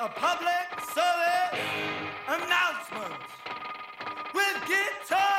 a public service announcement with guitar.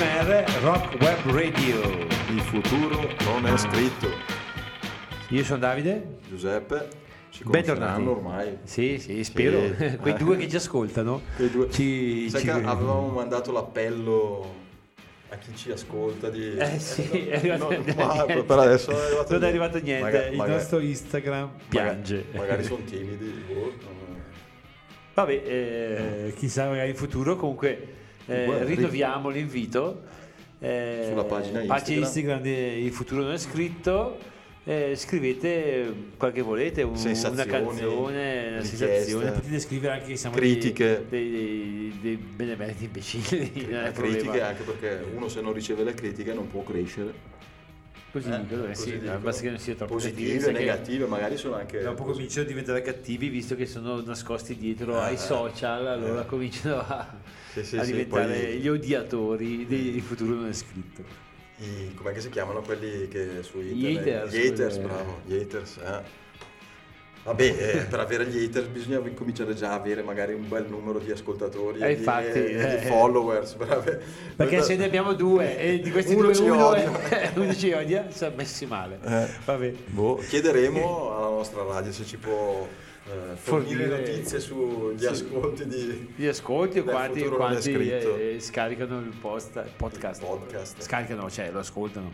ADMR Rock Web Radio. Il futuro non è scritto. Io sono Davide. Giuseppe, ci Bentornati. ormai. Sì, sì, spero. Sì. Quei due che ci ascoltano. Quei due- Ci, ci- che avevamo mandato l'appello a chi ci ascolta di... Eh sì, è arrivato No, ma per adesso non è arrivato Non è niente. arrivato niente. Maga- Il magari- nostro Instagram piange. Magari, magari sono timidi. boh, non- Vabbè, eh, chissà magari in futuro. Comunque, eh, rinnoviamo l'invito. eh, Sulla pagina Instagram, Instagram. di Il futuro non è scritto. eh, scrivete quel che volete, un- una canzone, una sensazione. Potete scrivere anche che siamo Critiche. dei, dei, dei benemeriti imbecilli. critiche anche perché uno se non riceve le critiche non può crescere. Così Eh, sì, basta che non sia troppo sai che negative, magari sono anche... Dopo cominciano a diventare cattivi visto che sono nascosti dietro Ah, ai eh. social, allora Eh. cominciano a, Sì, sì, a diventare poi- gli odiatori del futuro non è scritto. I, com'è che si chiamano quelli che su Gli internet? haters, Gli haters, bravo, gli haters, eh. Vabbè, eh, per avere gli haters bisogna cominciare già a avere magari un bel numero di ascoltatori Eh, e di, infatti, e di eh. followers. brave. Perché se ne abbiamo due e di questi Uno due ci uno, odia. è- uno ci odia, siamo messi male. Eh. Boh, chiederemo alla nostra radio se ci può eh, fornire notizie sugli sì. ascolti di Gli ascolti quanti, è quanti, eh, scaricano il, post, podcast. Il podcast. Scaricano, cioè lo ascoltano.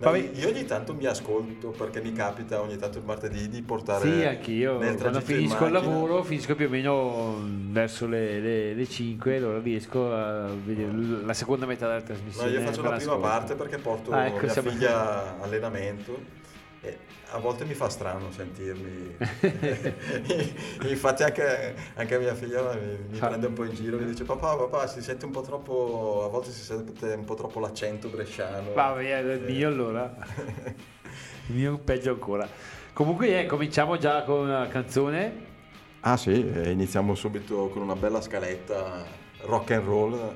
No, io ogni tanto mi ascolto perché mi capita ogni tanto il martedì di portare Sì, anch'io. Quando finisco il lavoro, finisco più o meno verso le, le, le 5, allora riesco a vedere la seconda metà della No, trasmissione. io faccio la prima l'ascolto. parte perché porto Ah, ecco, mia figlia a allenamento a volte mi fa strano sentirmi. Infatti anche, anche mia figlia mi, mi prende un po' in giro e mi dice papà, papà, si sente un po' troppo, a volte si sente un po' troppo l'accento bresciano. Vabbè, è il mio allora. il mio peggio ancora. Comunque, eh, cominciamo già con una canzone. Ah sì, e iniziamo subito con una bella scaletta rock and roll.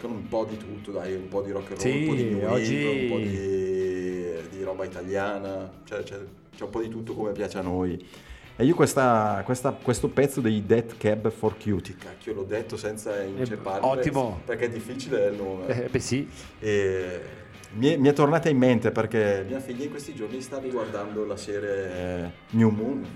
Con un po' di tutto, dai, un po' di rock and roll, Sì, un po' di new oggi- un po' di, di roba italiana, cioè, c'è, c'è un po' di tutto come piace a noi. E io questa, questa- questo pezzo dei Death Cab for Cutie, cacchio l'ho detto senza incepparmi, ottimo. perché è difficile il nome. Eh, beh sì, E mi, è, mi è tornata in mente perché mia figlia in questi giorni sta riguardando la serie eh, New Moon.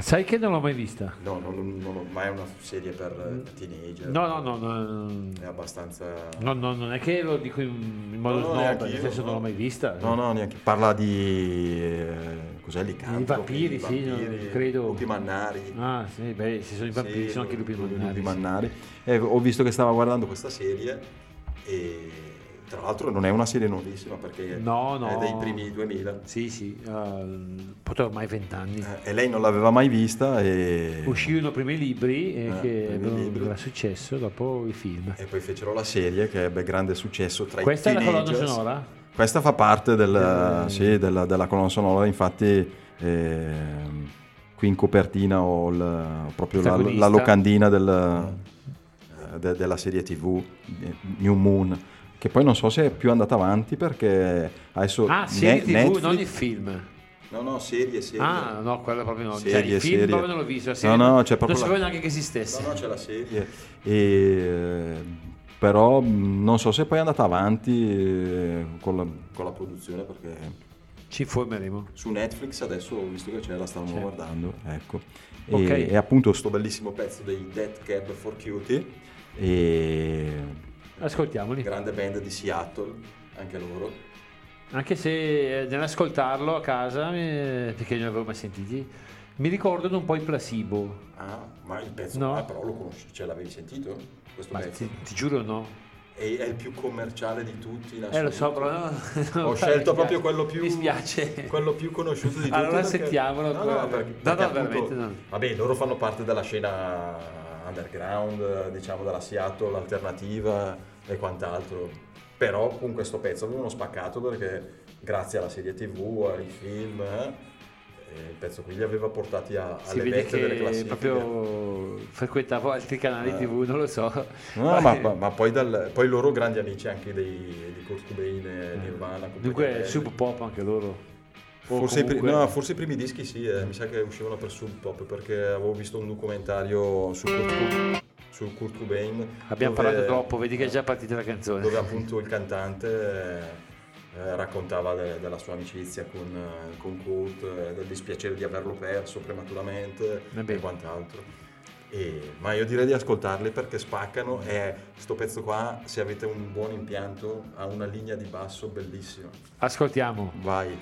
Sai che non l'ho mai vista. No, non, non ho mai una serie per eh, teenager. No, no, no, no, È abbastanza... no, no, non è che lo dico in, in modo No, no, snob, nel senso no. non l'ho mai vista. No, no, neanche. Parla di... eh, cos'è licantropi? I vampiri, sì, vampiri, credo. Lupi mannari. Ah, sì, beh, se sono i vampiri, Sì, sono anche i lupi lupi mannari. sì. mannari. E ho visto che stava guardando questa serie e tra l'altro non è una serie nuovissima perché No, no. è dei primi 2000 Sì, sì, uh, potrò ormai vent'anni. Eh, e lei non l'aveva mai vista e... Uscirono i primi libri eh, Eh, che avevano successo, dopo i film. E poi fecero la serie che ebbe grande successo tra Questa i è la colonna teenagers. sonora? Questa fa parte del- Del- sì, della, della colonna sonora, infatti ehm, qui in copertina ho il- proprio la, la locandina del- eh, de- della serie tv eh, New Moon, che poi non so se è più andata avanti perché adesso Ah, serie Ne- TV, Netflix- non il film. No, no, serie, serie. Ah, no, quella proprio no. Serie, cioè, il film serie. proprio non l'ho visto. la No, no, c'è proprio Non la- sapevo neanche che esistesse. No, no, c'è la serie. E, però mh, non so se poi è andata avanti eh, con la, con la produzione perché Ci informeremo. su Netflix adesso ho visto che c'è, la stavamo C'è. guardando, ecco. E, Ok. e appunto sto bellissimo pezzo dei Death Cab for Cutie e Ascoltiamoli. grande band di Seattle, anche loro. Anche se eh, nell'ascoltarlo a casa, eh, perché non avevo mai sentiti, mi ricordano un po' i placebo. Ah, ma il pezzo No. ah, però lo conosci, ce l'avevi sentito? Questo Ma pezzo? ti, ti giuro no. È, è il più commerciale di tutti. Eh lo so, però no. Ho Mi scelto proprio quello più, Mi spiace. quello più conosciuto di tutti. Allora perché- sentiamolo, No, no, perché, no, perché no, appunto- no. Vabbè, loro fanno parte della scena underground, diciamo della Seattle alternativa e quant'altro. Però con questo pezzo avevano spaccato perché grazie alla serie tv, ai film, eh, eh, il pezzo qui li aveva portati a- alle vette delle che classifiche. proprio frequentavo altri canali Eh. tv, non lo so. No, ma, ma- ma poi, dal- poi loro grandi amici anche dei, di Kurt Cobain e Nirvana. Eh. Dunque sub pop anche loro. Forse, i pri- comunque- no, forse i primi dischi sì, eh, mi sa che uscivano per Sub Pop perché avevo visto un documentario su Kurt, Co- su Kurt Cobain. Abbiamo dove- parlato troppo, vedi che è già partita la canzone. Dove appunto il cantante eh, eh, raccontava de- della sua amicizia con, eh, con Kurt, eh, del dispiacere di averlo perso prematuramente Vabbè. e quant'altro. E- ma io direi di ascoltarli perché spaccano e sto pezzo qua, se avete un buon impianto, ha una linea di basso bellissima. Ascoltiamo. Vai.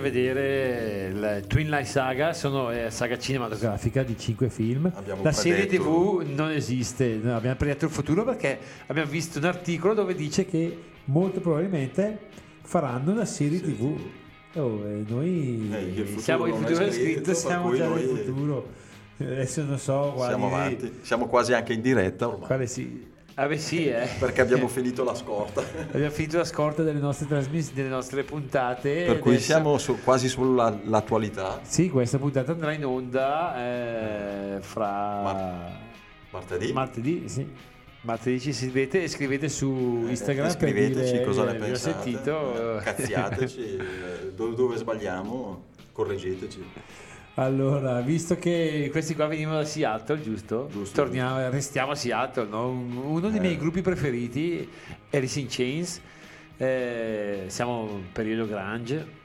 A vedere il Twin Light Saga, sono eh, saga cinematografica di 5 film. Abbiamo La serie TV non esiste, no, abbiamo predetto il futuro perché abbiamo visto un articolo dove dice che molto probabilmente faranno una serie TV. Oh, e noi Eh, il siamo il è futuro scritto, siamo già nel futuro. Adesso non so quali, Siamo avanti, siamo quasi anche in diretta ormai. quale sì. Ah beh sì, eh. Perché abbiamo finito la scorta. Abbiamo finito la scorta delle nostre trasmissioni, delle nostre puntate. Per cui Adesso- siamo su- quasi sull'attualità. Sì, questa puntata andrà in onda eh, fra Mar- Martedì. martedì, sì. Martedì ci scrivete e scrivete su Eh, Instagram per scriveteci dire, cosa ne eh, pensate. sentito. eh, Cazziateci, eh, dove, dove sbagliamo, correggeteci. Allora, visto che questi qua venivano da Seattle, giusto? Giusto. Torniamo, restiamo a Seattle, no? Un- uno dei Eh. miei gruppi preferiti, Alice in Chains. Eh, siamo in periodo grunge.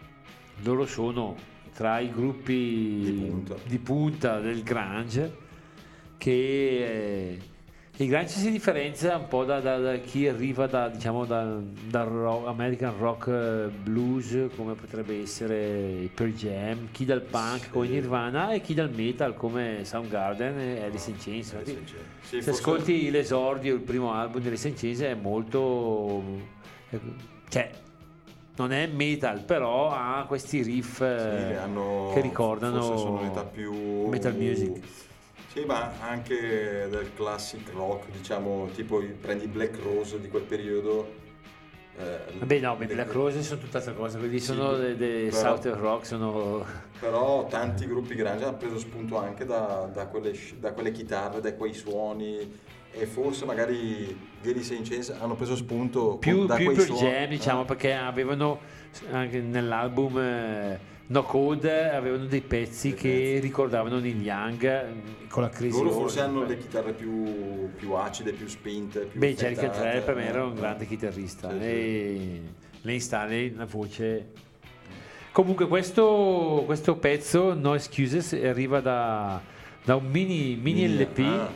Loro sono tra i gruppi Di punta. di punta del grunge che eh, il grunge si differenzia un po' da, da- da chi arriva da, diciamo, da- dal rock- American rock eh, blues come potrebbe essere i Pearl Jam, chi dal punk Sì. come Nirvana e chi dal metal come Soundgarden e Alice in Chains. Alice in Chains. Sì, Se ascolti l'esordio, il primo album di Alice in Chains è molto... eh, cioè non è metal però ha questi riff Sì, eh, che hanno che ricordano metal music. Sì, ma anche del classic rock, diciamo, tipo i- prendi Black Rose di quel periodo. eh, Vabbè no, de- Black Rose sono tutt'altra cosa, quelli Sì, sono dei però- Southern Rock, sono... Però tanti gruppi grandi hanno preso spunto anche da, da quelle, da quelle chitarre, da quei suoni e forse magari in Chains hanno preso spunto più, da più per jam diciamo eh. perché avevano anche nell'album eh, No Code avevano dei pezzi Dei che ricordavano Neil Young eh, con la crisi Loro forse hanno le chitarre più, più acide, più spinte, più beh Jerry Cantrell per me era un eh. grande chitarrista Sì, sì. Lane Stanley una voce. Comunque questo, questo pezzo No Excuses arriva da, da un mini, mini LP ah,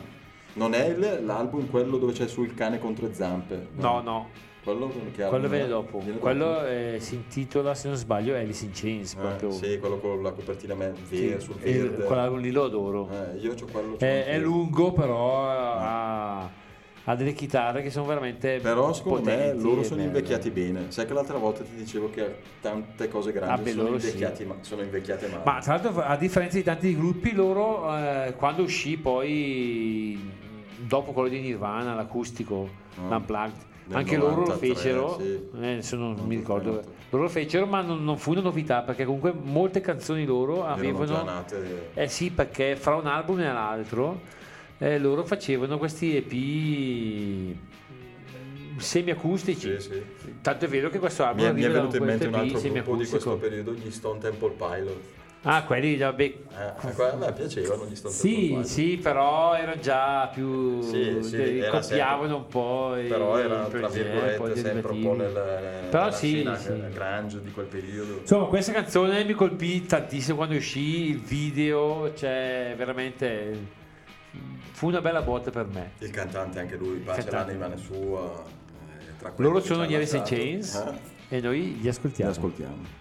non è l'album quello dove c'è sul cane contro le zampe? no. no Quello, che quello viene dopo Viene quello dopo? eh, si intitola se non sbaglio Alice in Chains Eh, proprio sì, quello con la copertina me- Sì, sul verde. quell'album lì lo adoro Eh, io c'ho quello. c'ho è, è lungo però ha, ha delle chitarre che sono veramente Però secondo me loro sono belle. invecchiati bene. Sai che l'altra volta ti dicevo che tante cose grandi Ah, sono, loro sì. invecchiati, ma- sono invecchiate male. Ma tra l'altro, a differenza di tanti gruppi, loro eh, quando uscì poi dopo quello di Nirvana, l'acustico, Ah. l'unplugged, Anche loro lo 93, fecero, sì. eh, adesso non mi 93, ricordo, 93. loro lo fecero, ma non, non fu una novità perché comunque molte canzoni loro avevano. nate. Eh sì, perché fra un album e l'altro eh, loro facevano questi EP semiacustici. Sì, sì. Tanto è vero che questo album Mi è, mi è venuto in mente un altro gruppo di questo periodo, gli Stone Temple Pilot. Ah, quelli, vabbè, Eh, a me piacevano gli Stone Temple Sì, Pilots. sì, però erano già più Sì, sì, era copiavano un po' i- Però era tra virgolette sempre un po' nel, Però sì, sì. grunge di quel periodo. Insomma, questa canzone mi colpì tantissimo quando uscì, il video, cioè veramente fu una bella botta per me. Il cantante anche lui, pace l'anima sua. eh, Loro sono gli Alice in. Chains Eh, e noi li li ascoltiamo.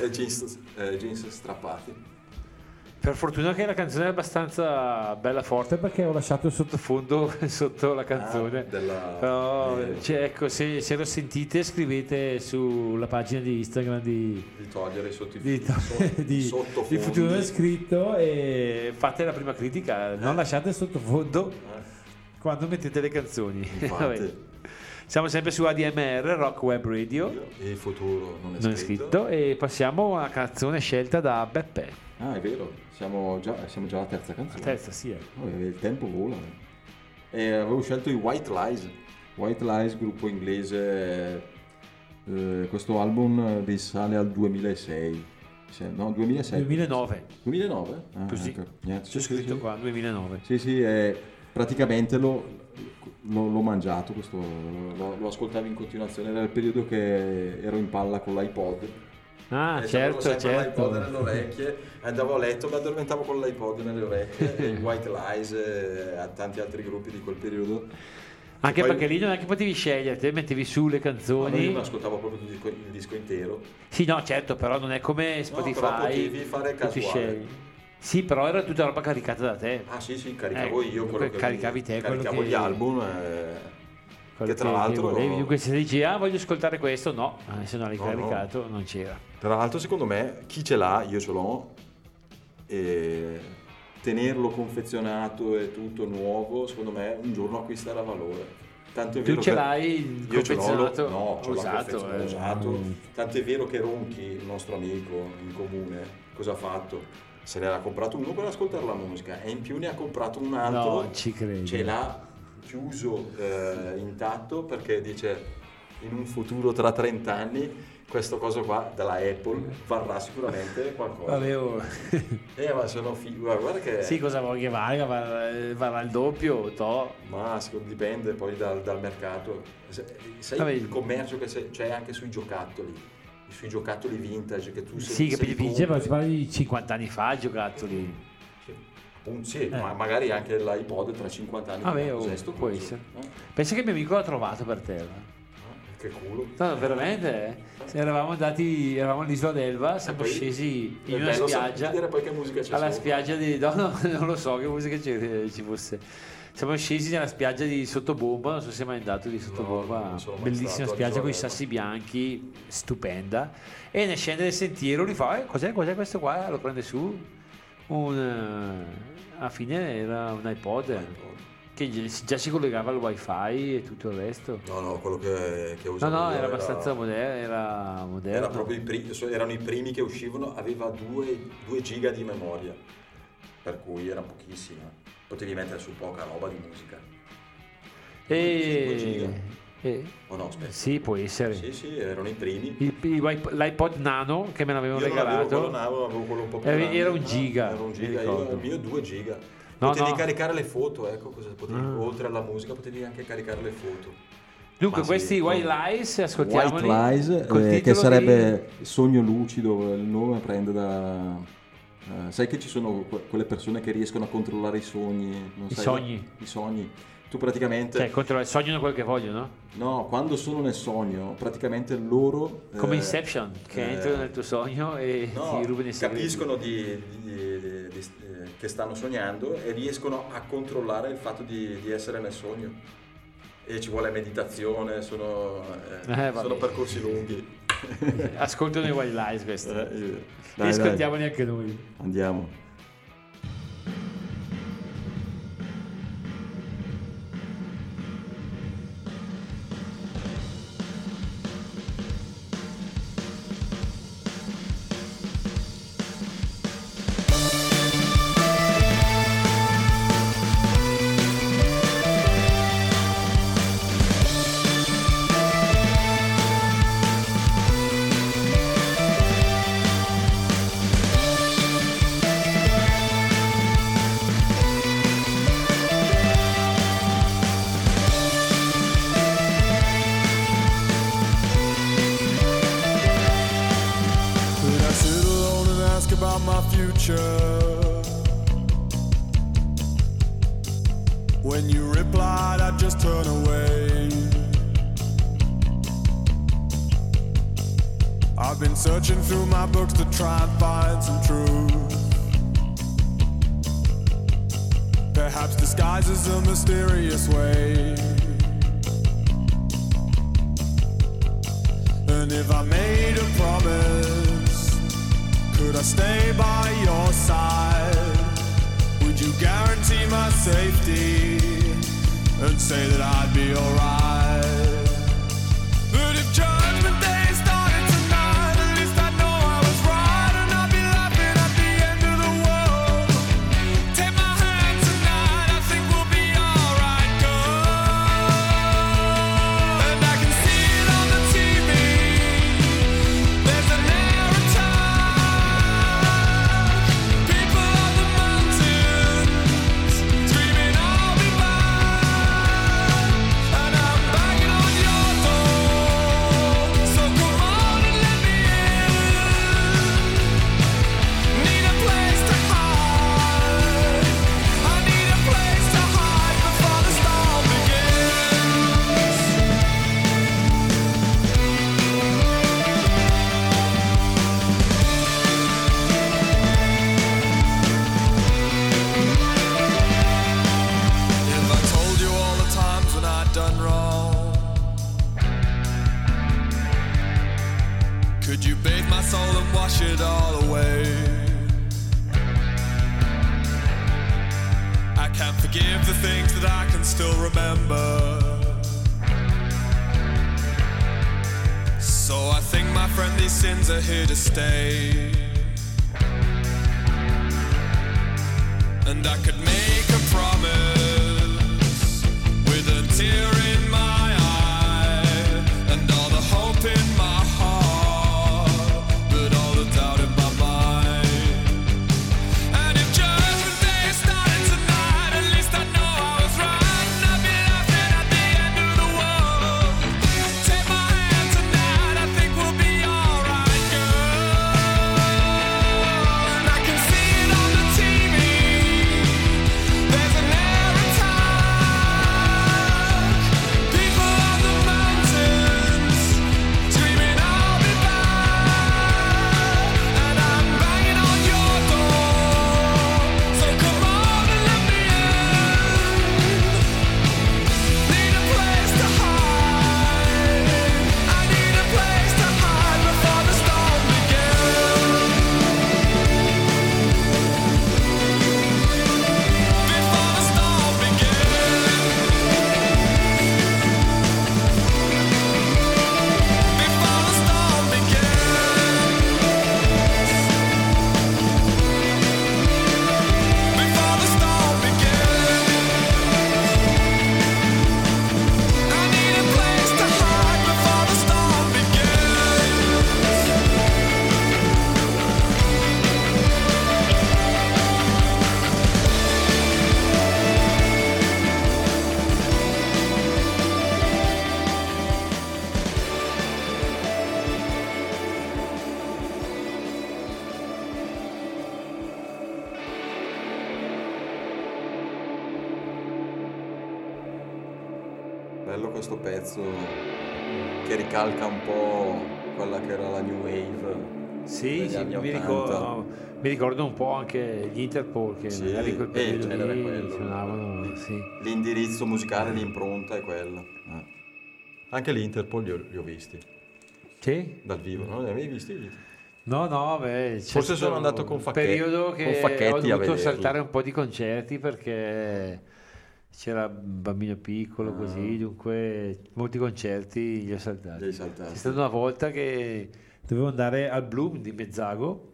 E jeans, eh, jeans strappati. Per fortuna che la canzone è abbastanza bella forte perché ho lasciato il sottofondo sotto la canzone. Ah, della- Però, eh, cioè, ecco, se, se lo sentite scrivete sulla pagina di Instagram di, Di togliere i sottofondi. di, di, sottofondi. di Futuro del Scritto e fate la prima critica. Non lasciate il sottofondo Eh, quando mettete le canzoni. Siamo sempre su ADMR, Rock Web Radio, il futuro non è non è scritto. scritto, e passiamo alla canzone scelta da Beppe. Ah, è vero, siamo già, siamo già alla terza canzone. Terza, sì. eh. Oh, il tempo vola. eh. E avevo scelto i White Lies. White Lies, gruppo inglese. eh, questo album risale al 2006. Se- No, 2007. 2009, 2009? Ah, così. ecco. C'è sì, scritto sì. qua, 2009. Sì, sì, e praticamente l'ho, l'ho- l'ho mangiato, questo, lo, lo ascoltavo in continuazione, era il periodo che ero in palla con l'iPod. Ah, E certo, sempre l'iPod certo. nelle orecchie, andavo a letto, mi addormentavo con l'iPod nelle orecchie, e White Lies e a tanti altri gruppi di quel periodo. Anche Poi- perché lì non è che potevi scegliere, te mettevi su le canzoni. io mi ascoltavo proprio il disco, il disco intero. Sì, no, certo, però non è come Spotify. però potevi fare ti casuale. scegli. Sì, però era tutta roba caricata da te. Ah sì, sì, caricavo Eh, io quello che caricavi te quello caricavo che- gli album. eh, Quello che tra l'altro volevi. Dunque se dici, ah, voglio ascoltare questo, no, Eh, se non l'hai No, caricato non c'era. Tra l'altro, secondo me, chi ce l'ha, io ce l'ho, e tenerlo confezionato e tutto nuovo, secondo me un giorno acquisterà valore. Tanto è Tu vero ce che- l'hai Io ce l'ho, confezionato no, ce usato, confezionato eh. usato. Tanto è vero che Ronchi, il nostro amico in comune, cosa ha fatto? Se ne era comprato uno per ascoltare la musica e in più ne ha comprato un altro. Non ci credo. Ce l'ha chiuso eh, intatto perché dice in un futuro tra 30 anni questo coso qua della Apple varrà sicuramente qualcosa. Vabbè, oh. Eh, ma sono figo, guarda, che... sì, cosa vuoi che valga? Varrà, varrà il doppio, to. Ma dipende poi dal, dal mercato. Sai Vabbè. il commercio che c'è anche sui giocattoli, sui giocattoli vintage che tu se, Sì, che compri- si parla di 50 anni fa, giocattoli. Sì, sì, ma magari anche l'iPod tra 50 anni. Eh. Ma oh, cos'è sto può essere. Eh? Pensa che mio amico l'ha trovato per terra. Che culo. No, veramente, eh. Se eravamo andati, eravamo all'isola d'Elva, siamo E poi scesi in una bello spiaggia. poi che musica c'è alla sopra. spiaggia di no, no, non lo so che musica ci, ci fosse siamo scesi nella spiaggia di Sottobomba non so se è mai andato di Sottobomba mai bellissima spiaggia con i sassi bianchi stupenda. E ne scende del sentiero lui fa eh, cos'è, cos'è questo qua? Lo prende su. Un eh, alla fine era un iPod che gi- già si collegava al wifi e tutto il resto. No, no, quello che, che no usavo no io era abbastanza moderno era moderno. Era proprio i primi, erano i primi che uscivano, aveva 2 giga di memoria, per cui era pochissima. Potevi mettere su poca roba di musica. E, e O no, aspetta. sì può essere Sì, sì, erano i primi. Il- l'iPod nano che me l'avevano Io non avevo regalato avevo quello un po' più Era- grande. era un giga, Era un giga, io, il mio 2 giga. No, potevi no. caricare le foto, ecco cosa potevi. Ah. Oltre alla musica potevi anche caricare le foto. dunque Ma sì, questi no. White Lies ascoltiamoli White Lies, eh, che sarebbe Sogno Lucido, il nome prende da... eh, sai che ci sono que- quelle persone che riescono a controllare i sogni? I sai- sogni. I sogni. Tu praticamente... cioè contro sognano quel che vogliono No, quando sono nel sogno, praticamente loro... come eh, Inception che eh, entrano nel tuo sogno e No, ti rubano i segreti capiscono di- di- di- eh, che stanno sognando e riescono a controllare il fatto di, di essere nel sogno. E ci vuole meditazione, sono, eh, Eh, sono percorsi lunghi. ascoltano i White Lies questi. Eh, io- e dai, dai, ascoltiamoli anche noi. Andiamo. Mi ricordo un po' anche gli Interpol che Sì, magari quel eh, periodo è lì quello. suonavano, sì. L'indirizzo musicale, l'impronta è quella. Eh. Anche l'Interpol li ho, li ho visti Sì? dal vivo, non li avevi visti? No, no, beh, Forse sono andato con un Facchetti- periodo che ho dovuto saltare un po' di concerti perché c'era un bambino piccolo così, dunque molti concerti li ho saltati. C'è stata una volta che dovevo andare al Bloom di Mezzago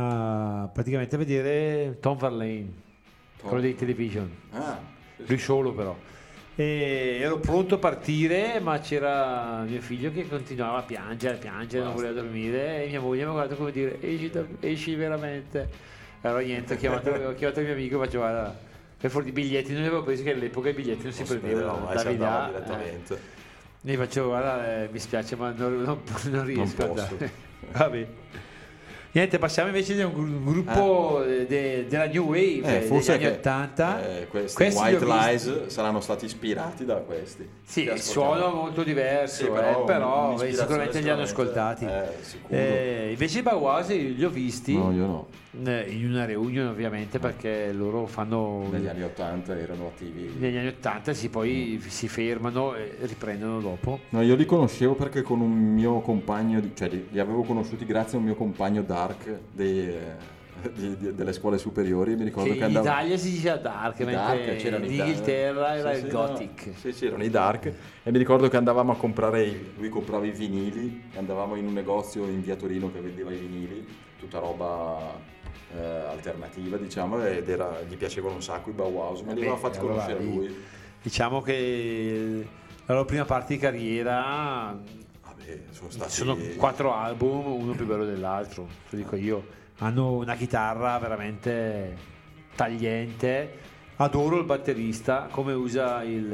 a praticamente vedere Tom Verlaine, quello dei television, Ah, sì, lui solo però. E ero pronto a partire, ma c'era mio figlio che continuava a piangere, a piangere, non voleva dormire. E mia moglie mi ha guardato come dire: esci, da- esci veramente. Allora niente, ho chiamato, ho chiamato il mio amico e faccio guarda, per fuori i biglietti non li avevo presi che all'epoca i biglietti non si prendevano. si andavi là, eh. direttamente. E gli faccio guarda, eh, mi spiace ma non, non- non riesco Non posso. andare. Vabbè. Niente, passiamo invece da un gru- gruppo eh, de- della New Wave Eh, degli forse anni che, 80. eh, questi, Questi White. Lies saranno stati ispirati da questi. Sì, il suono molto diverso, Sì, eh, però però, un'ispirazione sicuramente li hanno ascoltati. eh. Eh, invece i Bauhaus li ho visti No, io no. Eh, in una reunion ovviamente perché loro fanno Negli anni 80 erano attivi. negli anni 80 si poi si fermano e riprendono dopo. No, io li conoscevo perché con un mio compagno, cioè li, li avevo conosciuti grazie a un mio compagno Dark dei, eh, di- di- delle scuole superiori. Mi ricordo Che che, in andavo... Italia si diceva Dark, mentre Dark, c'erano in. Inghilterra era Sì, il sì, Gothic. no. Sì, sì, erano i Dark. E mi ricordo che andavamo a comprare, i- lui comprava i vinili, andavamo in un negozio in via Torino che vendeva i vinili, tutta roba eh, alternativa, diciamo, ed era, gli piacevano un sacco i Bauhaus, me li aveva fatti allora conoscere lì- lui. Diciamo che la loro prima parte di carriera Vabbè, sono stati... sono quattro album, uno più bello dell'altro, lo dico io. Hanno una chitarra veramente tagliente. Adoro il batterista, come usa il,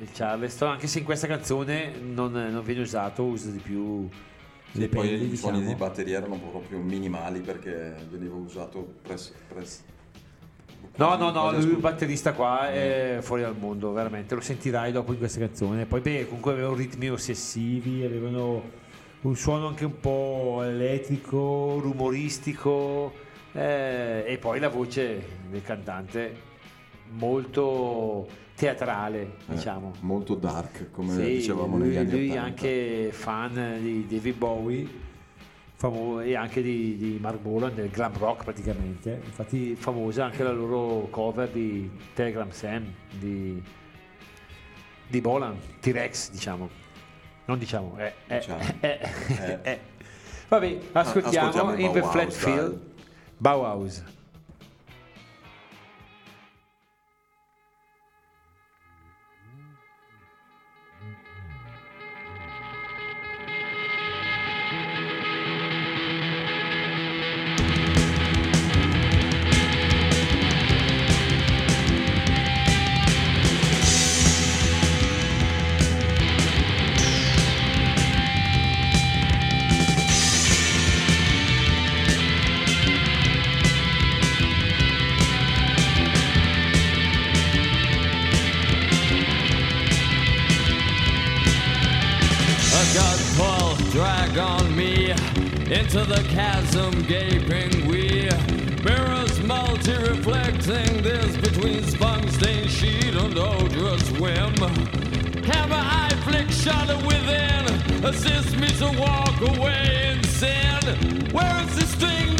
il Charleston, anche se in questa canzone non, non viene usato, usa di più Le poi pelli, i suoni diciamo. di batteria erano proprio minimali perché veniva usato press... press No, no, no, lui il batterista qua è fuori dal mondo, veramente, lo sentirai dopo in questa canzone. Poi beh, comunque avevano ritmi ossessivi, avevano un suono anche un po' elettrico, rumoristico eh, e poi la voce del cantante molto teatrale, eh, diciamo. molto dark, come Sì, dicevamo lui, negli anni lui 80. anche fan di David Bowie famo- e anche di, di Mark Bolan del glam rock praticamente infatti famosa anche la loro cover di Telegram Sam di, di Bolan T-Rex diciamo non diciamo eh, eh, Diciamo. eh, Eh. eh. vabbè ascoltiamo, ascoltiamo i in The Flat. Field Bauhaus into the chasm gaping we mirrors multi reflecting this between spunk stained sheet and odorous whim. Camera eye flick shudder within assist me to walk away in sin. Where is the string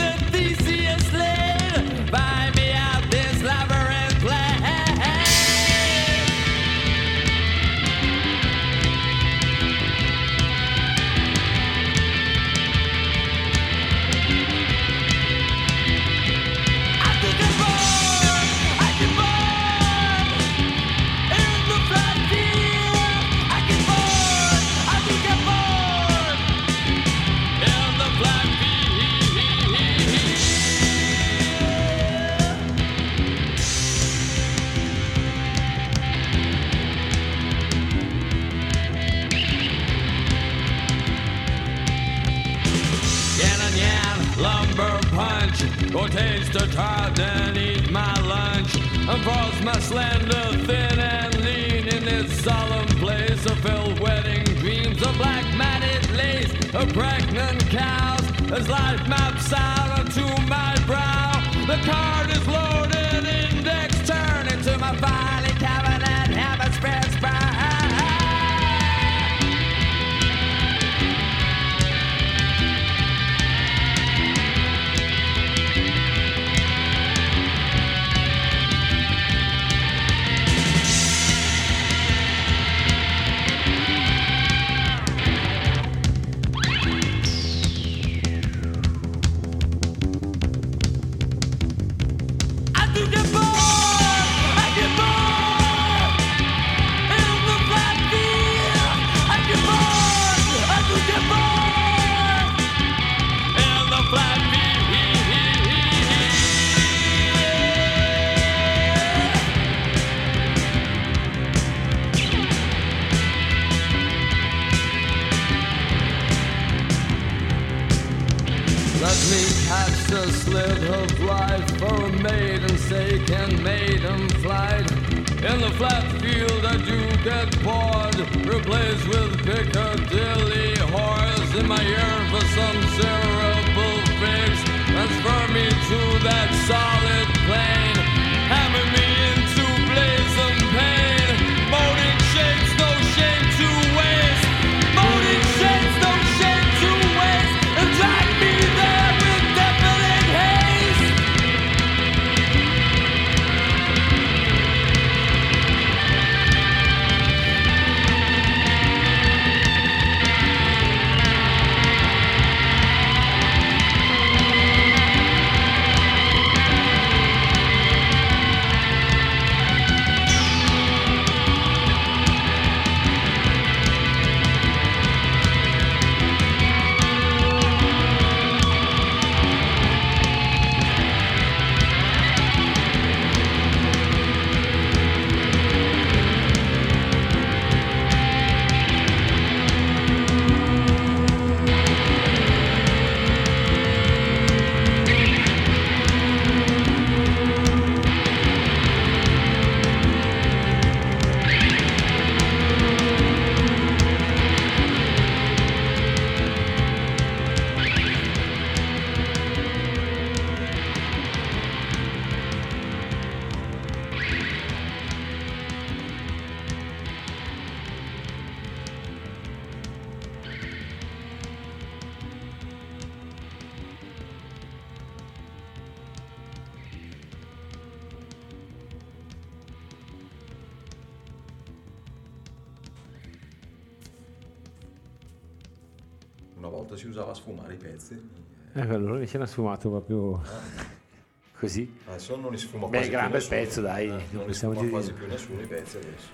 si usava a sfumare i pezzi, Ecco, allora invece l'ha sfumato proprio così. adesso non li sfuma Beh, quasi gran bel pezzo, dai, Eh, non li sfuma dire- quasi più nessuno i pezzi adesso.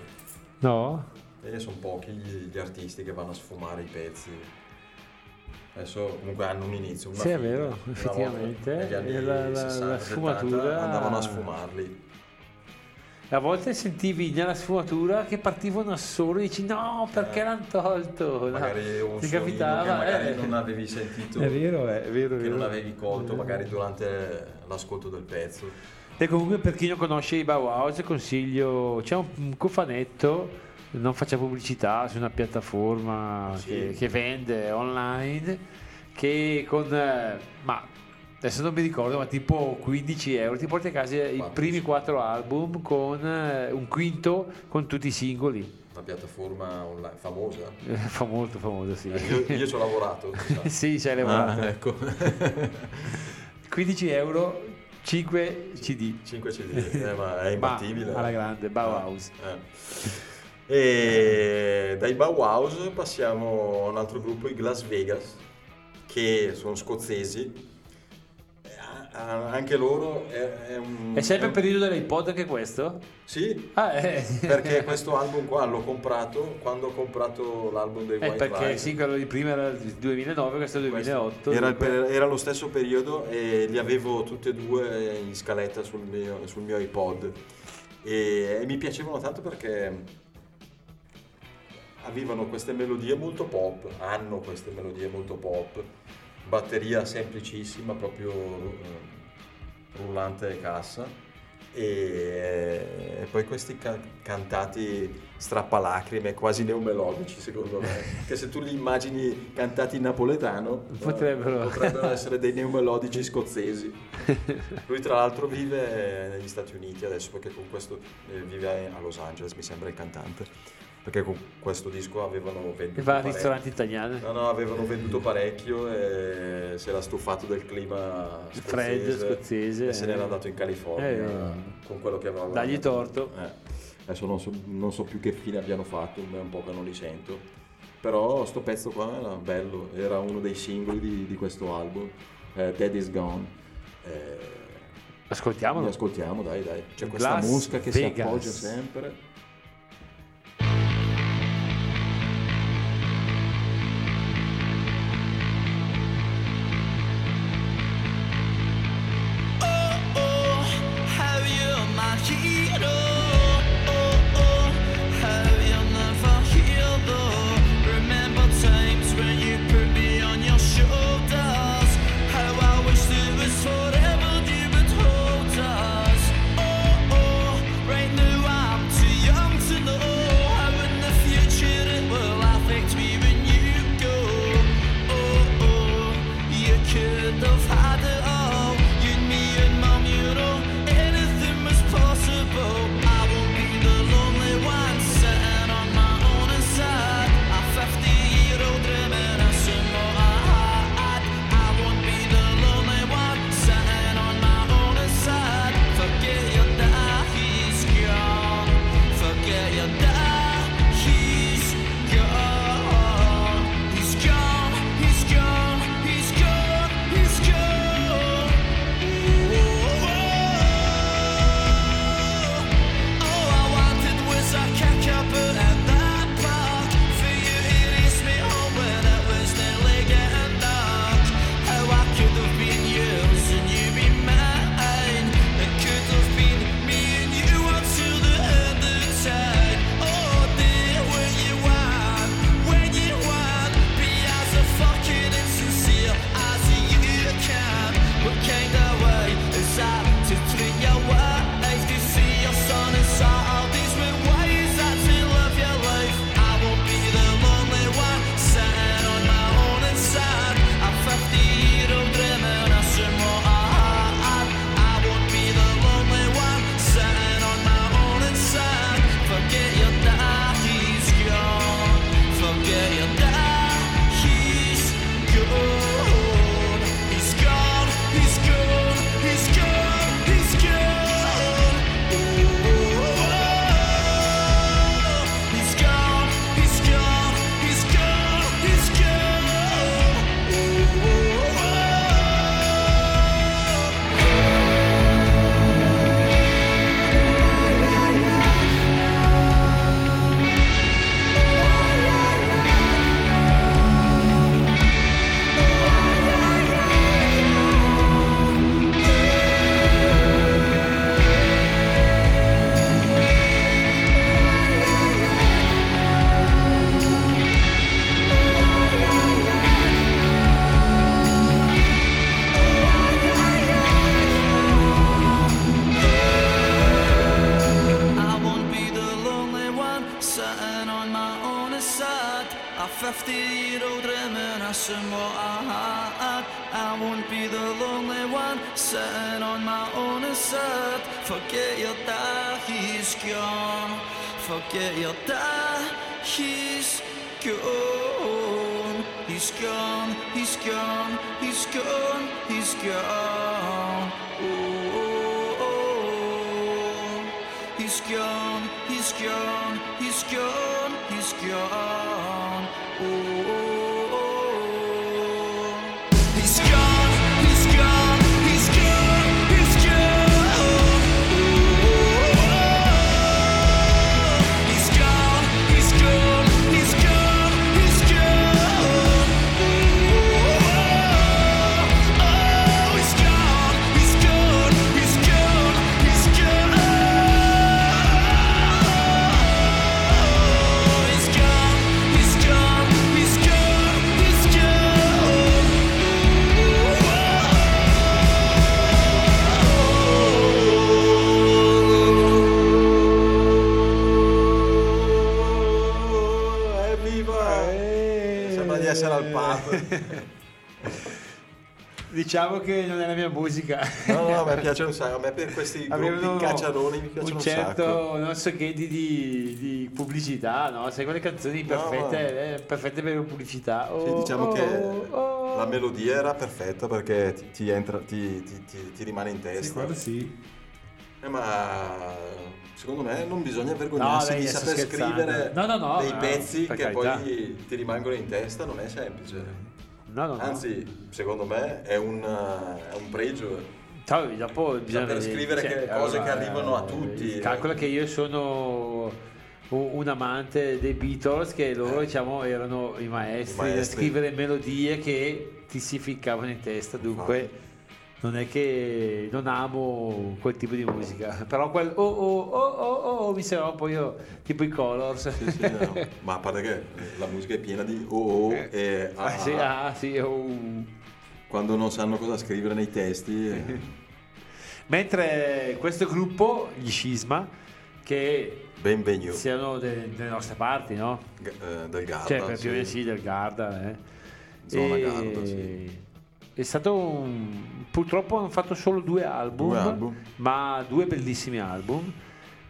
No? E sono pochi gli, gli artisti che vanno a sfumare i pezzi. Adesso comunque hanno un inizio. Una Sì, è fine. vero, Una volta, effettivamente, negli anni la- la- 60, la 70 sfumatura- andavano a sfumarli. A volte sentivi nella sfumatura che partivano a solo e dici no, perché l'hanno tolto? No, Magari un ti capitava, che magari eh. non avevi sentito, È vero, è vero, che vero. non avevi colto magari durante l'ascolto del pezzo. E comunque per chi non conosce i Bauhaus consiglio, c'è un, un cofanetto, non faccia pubblicità, su una piattaforma Sì. che, che vende online, che con, eh, ma adesso non mi ricordo, ma tipo 15 euro ti porti a casa i primi sì. quattro album con eh, un quinto con tutti i singoli. Una piattaforma online famosa. Eh, Fa molto famoso, sì. Eh, io, io ci ho lavorato. sì, ci hai lavorato. Ah, ecco. 15 euro, 5 CD. 5 CD, eh, ma è imbattibile. Ma, alla grande, Bauhaus. Eh. E dai Bauhaus passiamo a un altro gruppo, i Las Vegas, che sono scozzesi. Eh, a- Anche loro è, è un... È sempre il periodo dell'iPod anche questo? Sì, Ah, eh. perché questo album qua l'ho comprato quando ho comprato l'album dei Eh, White perché Light. sì, quello di prima era il 2009, questo è il 2008. Era, per- era lo stesso periodo e li avevo tutti e due in scaletta sul mio, sul mio iPod e, e mi piacevano tanto perché avevano queste melodie molto pop, hanno queste melodie molto pop, batteria semplicissima, proprio eh, rullante e cassa e, e poi questi ca- cantati strappalacrime, quasi neomelodici secondo me, che se tu li immagini cantati in napoletano eh, Potrebbero. potrebbero essere dei neomelodici scozzesi. Lui tra l'altro vive negli Stati Uniti adesso perché con questo eh, vive a Los Angeles, mi sembra il cantante. Perché con questo disco avevano venduto va al parecchio. ristorante italiano. No, no, avevano venduto parecchio e si era stufato del clima Freddo, scozzese, scozzese, e se n'era eh. andato in California Eh, con quello che aveva Dagli torto. Eh, Adesso non so, non so più che fine abbiano fatto, è un po' che non li sento. Però sto pezzo qua era bello, era uno dei singoli di, di questo album, eh, Dead is Gone. Eh, Ascoltiamolo. ascoltiamo, dai, dai. C'è questa Las musica che Vegas. si appoggia sempre. 50 år drömmarna som var I had. I won't be the lonely one. Sitting on my own sad. Forget your dad, he's gone. Forget your dad, he's gone. He's gone, he's gone, he's gone, he's gone. Oh, oh. He's gone, he's gone, he's gone, he's gone. Oh, Diciamo che non è la mia musica. No, no, a me piace un sacco. A me per questi Avevano gruppi cacciaroni mi piacciono un un, certo, sacco. non so che di, di, di pubblicità, no? Sai quelle canzoni perfette, eh, perfette per pubblicità. Sì, Oh, diciamo oh, che oh. la melodia era perfetta perché ti, ti entra, ti, ti- ti- ti rimane in Sì, testa. quello sì. Eh, ma secondo me non bisogna No, vergognarsi dai, di saper scherzando. scrivere No, no, no, dei no, pezzi che carità. poi ti rimangono in testa, non è semplice. No, no, no. Anzi, secondo me è un, eh, è un pregio. Ciao, dopo bisogna Saper vedere, scrivere che- cose che arrivano a eh, tutti. Calcola che io sono un amante dei Beatles che loro diciamo erano i maestri, maestri. scrivere melodie che ti si ficcavano in testa dunque non è che non amo quel tipo di musica però quel oh oh oh oh oh mi sembra un po' io tipo i Colors Sì, sì, no. Ma a parte che la musica è piena di oh oh e ah, Ah, sì, ah. sì, oh. quando non sanno cosa scrivere nei testi. eh. mentre questo gruppo gli Scisma che Benvenuto siano de- delle nostre parti no? G- eh, del Garda. Cioè, per sì. più sì, del Garda. Eh. Zona E- Garda, sì. È stato un... Purtroppo hanno fatto solo due album, Due album. ma due bellissimi album.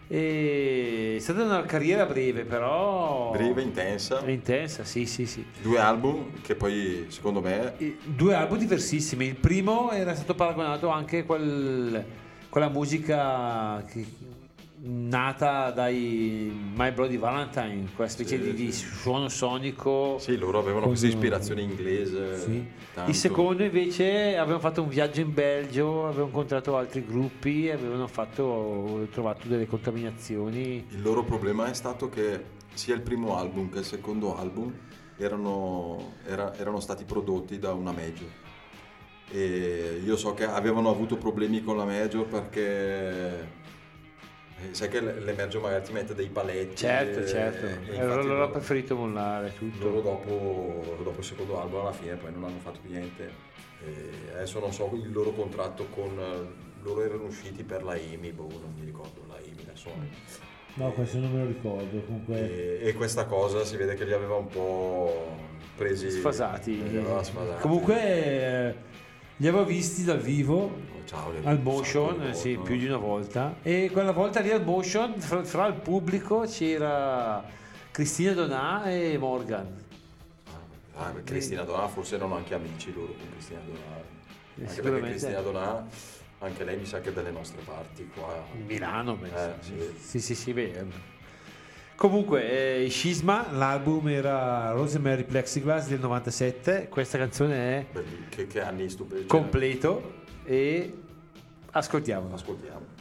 E è stata una carriera breve, però. Breve, intensa. Intensa, sì, sì, sì. Due album che poi, secondo me, Due album diversissimi. Il primo era stato paragonato anche a quel, quella musica che- nata dai My Bloody Valentine, quella specie Sì, di, di suono sonico. sì, loro avevano questa ispirazione inglese. Sì. Il secondo invece avevano fatto un viaggio in Belgio, avevano incontrato altri gruppi, avevano fatto, trovato delle contaminazioni. Il loro problema è stato che sia il primo album che il secondo album erano, era- erano stati prodotti da una major. E io so che avevano avuto problemi con la major perché sai che le le major magari ti mette dei paletti. Certo, e- certo. e E infatti allora loro hanno preferito mollare tutto. loro dopo, dopo il secondo album alla fine poi non hanno fatto più niente. E adesso non so il loro contratto con... Loro erano usciti per la EMI, boh, non mi ricordo, la EMI, la Sony. No, questo non me lo ricordo. Comunque, E, e questa cosa si vede che li aveva un po' presi Sfasati. sfasati. comunque eh, li avevo visti dal vivo Ciao, Al motion, sì, più di una volta. E quella volta lì al motion, fra, fra il pubblico c'era Cristina Donà e Morgan. Ah, beh, Cristina Donà forse erano anche amici loro con Cristina Donà. Anche perché sicuramente. Cristina Donà, anche lei mi sa che è dalle nostre parti qua. Milano, penso. Eh, sì. Sì, sì, sì, beh. Comunque, eh, Scisma, l'album era Rosemary Plexiglass del 97, questa canzone è Che, che anni stupendi. completo e ascoltiamola. Ascoltiamo.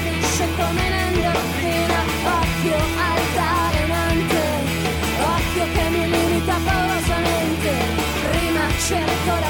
Lisce come un'endorfina, occhio altalenante, occhio che mi limita paurosamente, cerco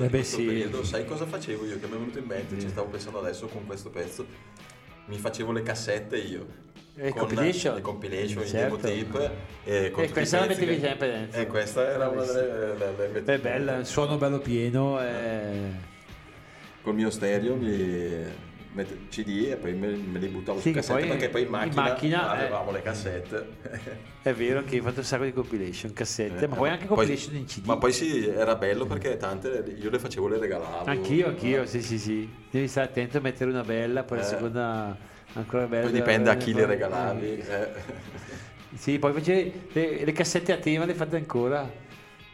Eh beh, questo sì. periodo. Sai cosa facevo io? Che mi è venuto in mente, ci stavo pensando adesso con questo pezzo. Mi facevo le cassette io. Le con compilation? Le compilation, Certo. i demo tape. E, E questa la mettevi che- sempre dentro. E questa era una delle... le- le- È bella, il suono bello pieno. eh. Col mio stereo mi... CD e poi me, me li buttavo Sì, su cassette poi perché poi in in macchina, macchina, eh. avevamo le cassette. È vero che hai fatto un sacco di compilation, cassette, ma Eh, poi anche poi- compilation in CD. Ma poi sì, era bello perché tante io le facevo, le regalavo. Anch'io, anch'io, sì, sì, sì. Devi stare attento a mettere una bella, poi la Eh. seconda ancora bella. Poi dipende a chi le poi- regalavi. eh. Sì, poi facevi le, le cassette a tema, le fate ancora.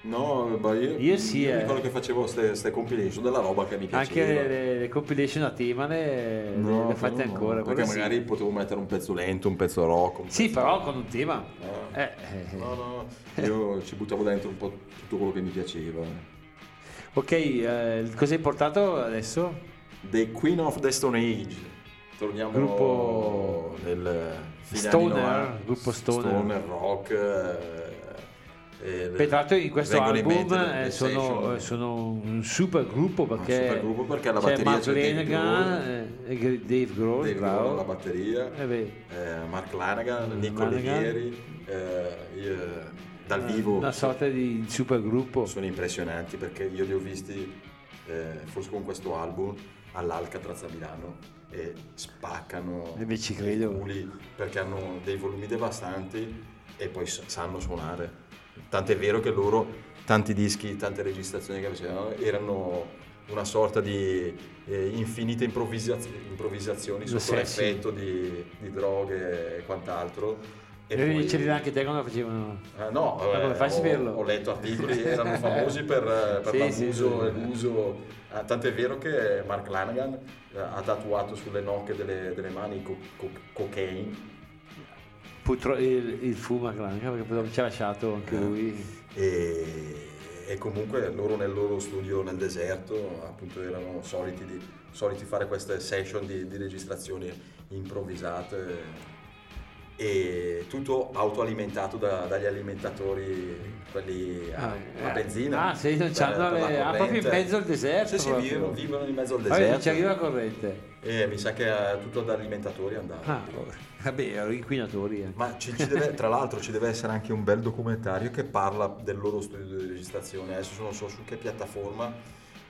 No, ma io, Io sì, mi eh. ricordo che facevo queste compilation della roba che mi piaceva. Anche le, le- compilation a tema le, No, le fate quello no, ancora. Perché quello sì. magari potevo mettere un pezzo lento, un pezzo rock. un Sì, pezzo- però con un tema. Eh, eh, eh. No, no, io ci buttavo dentro un po' tutto quello che mi piaceva. Ok, eh, cosa hai portato adesso? The Queen of the Stone Age. Torniamo Gruppo fine Stoner, anni 90. gruppo stoner. rock. Eh, l'altro in questo in album le eh, sono, eh, sono un super gruppo perché, super gruppo perché alla c'è batteria c'è Dave Lanigan eh, Dave Grohl, Dave. Grohl alla batteria, Eh Mark Lanagan, Nico. Levieri, dal vivo una sorta di super gruppo. sono impressionanti perché io li ho visti forse con questo album all'Alcatraz a Milano e spaccano i culi perché hanno dei volumi devastanti e poi sa- sanno suonare. Tant'è vero che loro, tanti dischi, tante registrazioni che facevano erano una sorta di eh, infinite improvvisaz- improvvisazioni sotto sì. l'effetto di, di droghe e quant'altro. E E poi- ce anche te lo facevano. Ah, no, Ma come eh, fai a ho, saperlo? ho letto articoli, erano famosi per, eh, per Sì, l'abuso sì, e sì. l'uso. Ah, tant'è vero che Mark Lanagan eh, ha tatuato sulle nocche delle, delle mani co- co- cocaine purtroppo il, il Fuma anche perché ci ha lasciato anche lui. e, e comunque loro nel loro studio nel deserto appunto erano soliti, di- soliti fare queste session di, di registrazioni improvvisate e tutto autoalimentato da- dagli alimentatori quelli a, Ah, a eh. benzina Ah, sì, c'hanno le- ah, proprio in mezzo al deserto sì sì vivono, vivono in mezzo al Vabbè, non ci deserto arriva la corrente. e mi sa che tutto da alimentatori andava Ah, vabbè, erano inquinatori. eh. Ma ci, ci deve- tra l'altro ci deve essere anche un bel documentario che parla del loro studio di registrazione. Adesso non so su che piattaforma,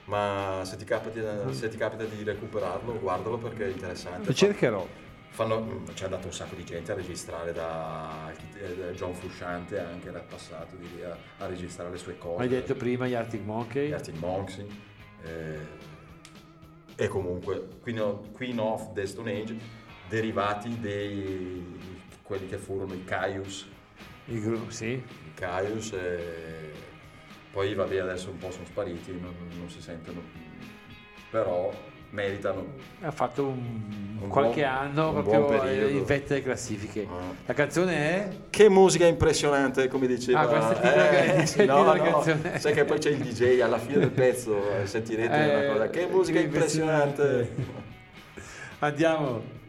ma se ti capita, se ti capita di recuperarlo, guardalo perché è interessante. Lo cercherò. Fanno- mm, c'è andato un sacco di gente a registrare da, eh, da John Frusciante anche nel passato di lì a, a registrare le sue cose. Hai detto prima gli Arctic Monkey. Gli Arctic Monks, sì. Eh, e comunque Queen of, Queen of the Stone Age derivati dei quelli che furono i Caius Il gru- sì. i Caius e poi vabbè adesso un po' sono spariti non, non si sentono più però meritano Ha fatto un, Un qualche buon- anno un proprio in vetta delle classifiche. Ah. La canzone è che musica impressionante come diceva Ah, questa è che- eh, titolo no, no, canzone. sai che poi c'è il DJ alla fine del pezzo eh, sentirete Eh, una cosa che musica impressionante Andiamo.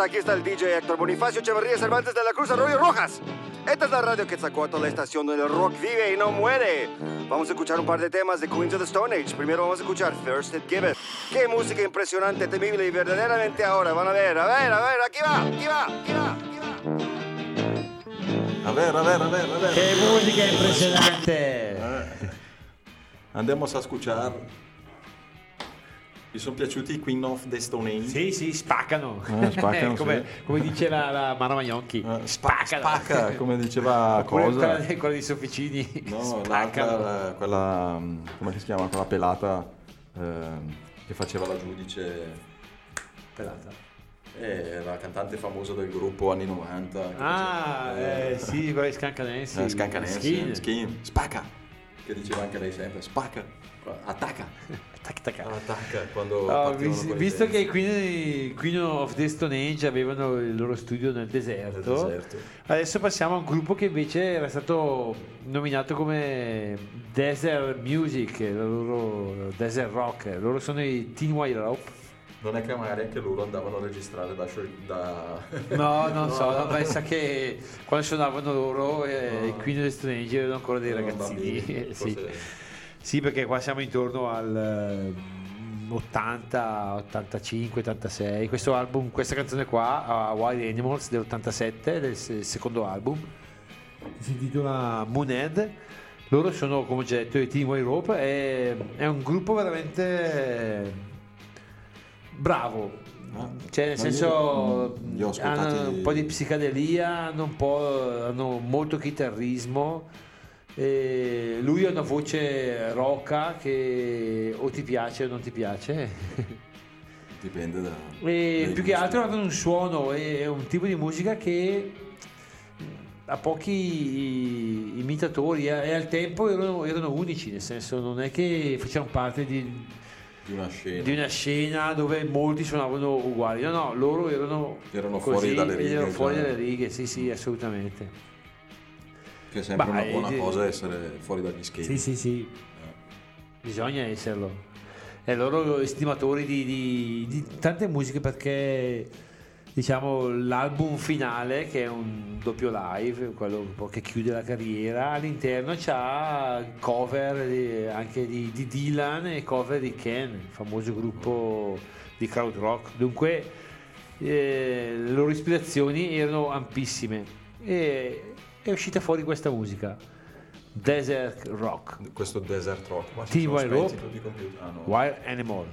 Aquí está el DJ Héctor Bonifacio Echeverría Cervantes de la Cruz Arroyo Rojas. Esta es la radio Quetzalcoatl, la estación donde el rock vive y no muere. Vamos a escuchar un par de temas de Queens of the Stone Age. Primero vamos a escuchar First It Give It. Qué música impresionante, temible y verdaderamente ahora. Van a ver, a ver, a ver, aquí va, aquí va, aquí va, aquí va. A ver, a ver, a ver, a ver. Che musica impressionante! Andiamo a ascoltare. Vi sono piaciuti i Queen of the Stone Age? Sì, sì, spaccano. Eh, spaccano, come, sì. come diceva la Mara Magnocchi. Eh, spa- spaccano. spacca, come diceva cosa? Quella, quella dei sofficini. No, spaccano. l'altra, eh, quella, mm, come si chiama, quella pelata ehm, che faceva la giudice, Pelata. eh, la cantante famosa del gruppo anni 90. che Ah, faceva- eh, sì, quella di Scancanensi. Eh, Scancanensi, Skin. Skin, spacca, che diceva anche lei sempre, spacca, attacca, Tac, tac. attacca quando Oh, vis- visto che pezzi. i Queen, Queen of the Stone Age avevano il loro studio nel deserto, Nel deserto. adesso passiamo a un gruppo che invece era stato nominato come Desert Music, la loro Desert Rock. Loro sono i Teen White Rope. Non è che magari anche loro andavano a registrare da... da... No, non so, no, pensa che quando suonavano loro eh, i Queen of the Stone Age erano ancora dei erano ragazzini. bambini, sì. Sì, perché qua siamo intorno al eh, 80, 85, 86. Questo album, questa canzone qua, Wild Animals dell'87, del se- secondo album, si intitola Moonhead. Loro sono, come ho già detto, i Team White Rope. È, è un gruppo veramente bravo. Cioè, nel senso, hanno un po' di psicadelia, hanno, un po', hanno molto chitarrismo. E lui ha una voce rocca che o ti piace o non ti piace. Dipende da... E più che altro avevano un suono, è un tipo di musica che ha pochi imitatori eh, e al tempo erano, erano unici, nel senso non è che facevano parte di, Di una scena. di una scena dove molti suonavano uguali, no, no, loro erano, Erano così, fuori dalle righe, erano fuori cioè. dalle righe, sì, sì, assolutamente. Che è sempre Bah, una buona eh, cosa essere fuori dagli schemi. Sì, sì, sì. Bisogna esserlo. E loro estimatori di, di- di tante musiche perché diciamo l'album finale che è un doppio live, quello che chiude la carriera, all'interno c'ha cover di- anche di, di Dylan e cover di Ken, il famoso gruppo di crowd rock. Dunque eh, le loro ispirazioni erano ampissime e è uscita fuori questa musica. Desert Rock. Questo desert rock. Spenti Rope. Ah. Wild Animal.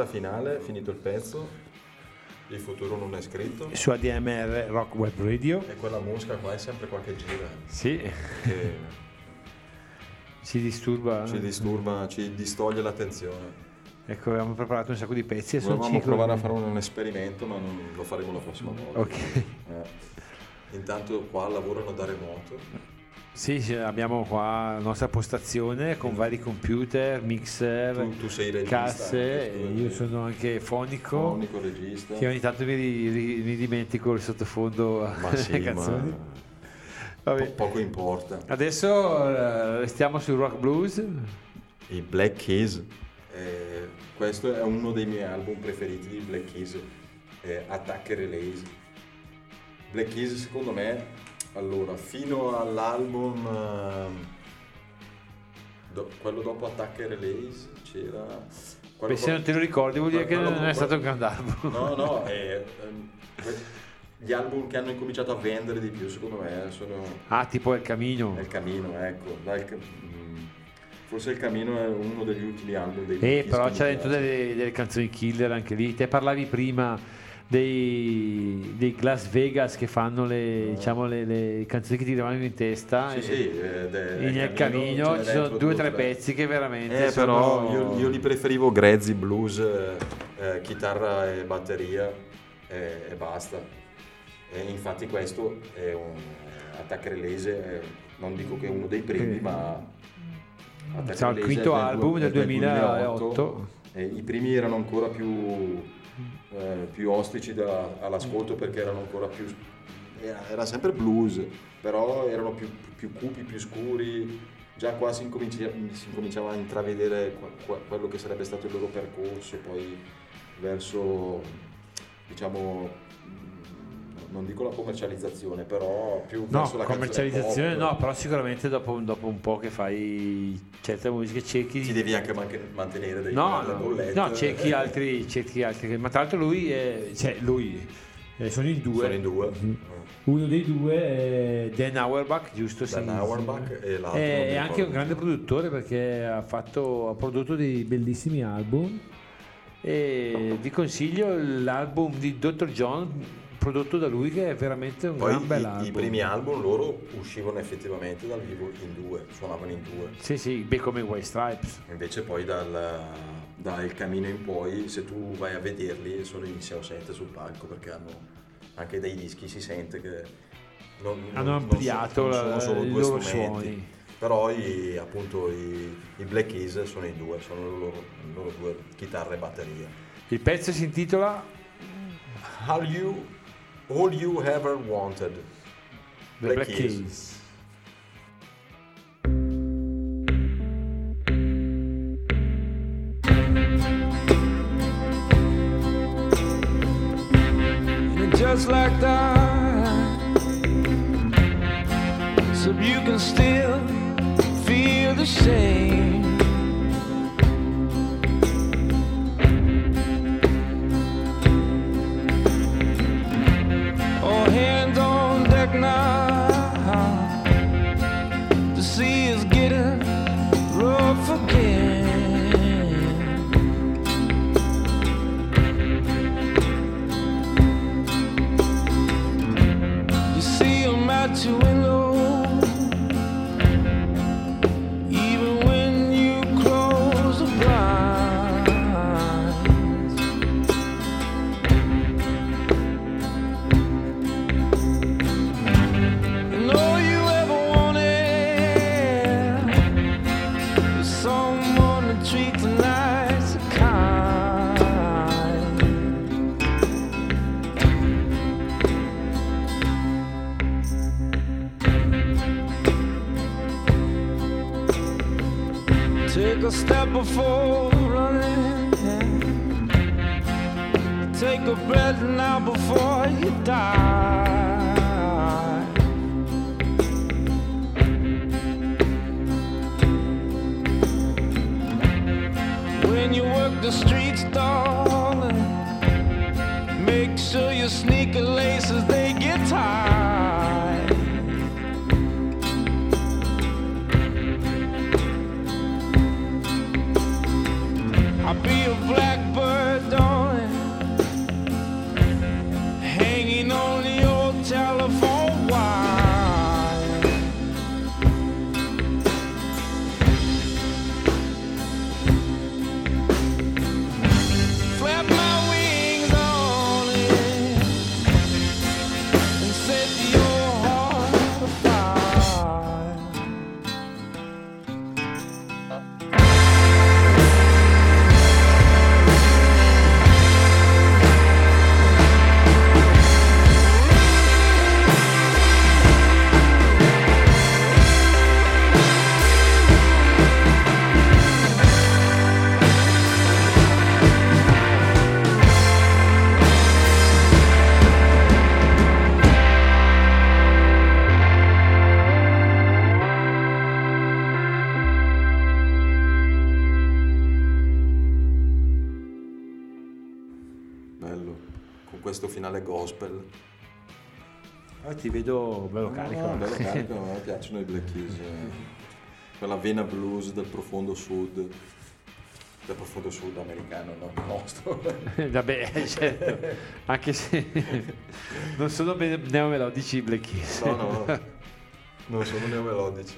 Ballata finale, finito il pezzo, il futuro non è scritto Su ADMR Rock Web Radio. e quella mosca qua è sempre qua che gira, Sì, che ci disturba. ci disturba, ci distoglie l'attenzione. Ecco, avevamo preparato un sacco di pezzi e sono Volevamo 5 provare a fare un esperimento, ma non lo faremo la prossima volta. Ok. Eh. Intanto qua lavorano da remoto. Sì, abbiamo qua la nostra postazione con vari computer, mixer, Tu, tu regista. casse, tu, io eh, sono anche fonico, fonico, regista. che ogni tanto mi, ri- mi dimentico il sottofondo Ma sì, canzoni. ma po- poco importa. Adesso eh, restiamo sul rock blues. I Black Keys. eh, questo è uno dei miei album preferiti di Black Keys, eh, Attack e Release. Black Keys secondo me, allora, fino all'album, ehm, do- quello dopo Attack e Release c'era... quello Beh, se non te lo ricordi vuol dire che non è stato un grande album. No, no, eh, ehm, gli album che hanno incominciato a vendere di più secondo me sono Ah, tipo El Camino. El Camino, ecco. Ca- mm, forse Il Camino è uno degli ultimi album dei Eh, però c'è dentro delle, delle canzoni killer anche lì. Te parlavi prima dei, dei Las Vegas che fanno le, diciamo, le, le canzoni che ti rimangono in testa. Sì, sì, eh, nel Camino ce n'è ci sono due o tre pezzi che veramente Eh, però sono- io, io li preferivo grezzi, blues, eh, eh, chitarra e batteria eh, e basta. E infatti questo è un Attack Release, eh, non dico che è uno dei primi, Sì. ma Sarà il Release quinto album del del 2008. E I primi erano ancora più, eh, più ostici da- all'ascolto perché erano ancora più... Era, era sempre blues, però erano più, più cupi, più scuri. Già qua si, incomincia- si incominciava a intravedere quello che sarebbe stato il loro percorso, poi verso, diciamo, non dico la commercializzazione, però più No, verso la commercializzazione pop. no, però sicuramente dopo, dopo un po' che fai certe musiche cerchi Ti devi anche mantenere dei, No, bollette. no, cerchi altri, cerchi altri. Ma tra l'altro lui è, cioè lui, eh, sono in due. Sono in due. Uno dei due è Dan Auerbach, giusto? Dan Auerbach e l'altro non mi È, è anche un grande produttore perché ha, fatto, ha prodotto dei bellissimi album. E vi consiglio l'album di Dr. John prodotto da lui che è veramente un Poi gran bel i, album. i primi album loro uscivano effettivamente dal vivo in due, suonavano in due. Sì, sì, beh, come White Stripes. Invece poi dal, dal cammino in poi, se tu vai a vederli, sono in 6 o 7 sul palco perché hanno anche dai dischi, si sente che non, Hanno non- non ampliato sono, non sono solo due loro strumenti. suoni. Però i, appunto i, i Black Keys sono i due, sono le loro, loro due chitarre e batteria. Il pezzo si intitola All You, all you Ever Wanted. The Black, Keys. And just like that, so you can still feel the shame. Ti vedo bello carico. No, bello carico, a me piacciono i Black Keys. eh. Quella vena blues del profondo sud, del profondo sud americano, no? Nostro. Vabbè, certo. Anche se non sono neomelodici i Black Keys. No, no, non sono neomelodici.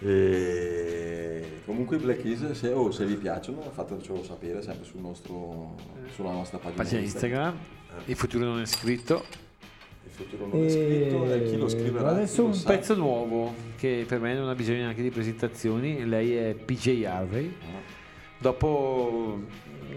E comunque i Black Keys, se, oh, se vi piacciono, fatecelo sapere sempre sul nostro, sulla nostra pagina, Pagina Instagram. Il futuro non è scritto. Futuro non è scritto e chi lo scriverà. adesso lo un sa. Pezzo nuovo che per me non ha bisogno neanche di presentazioni. Lei è PJ Harvey. Dopo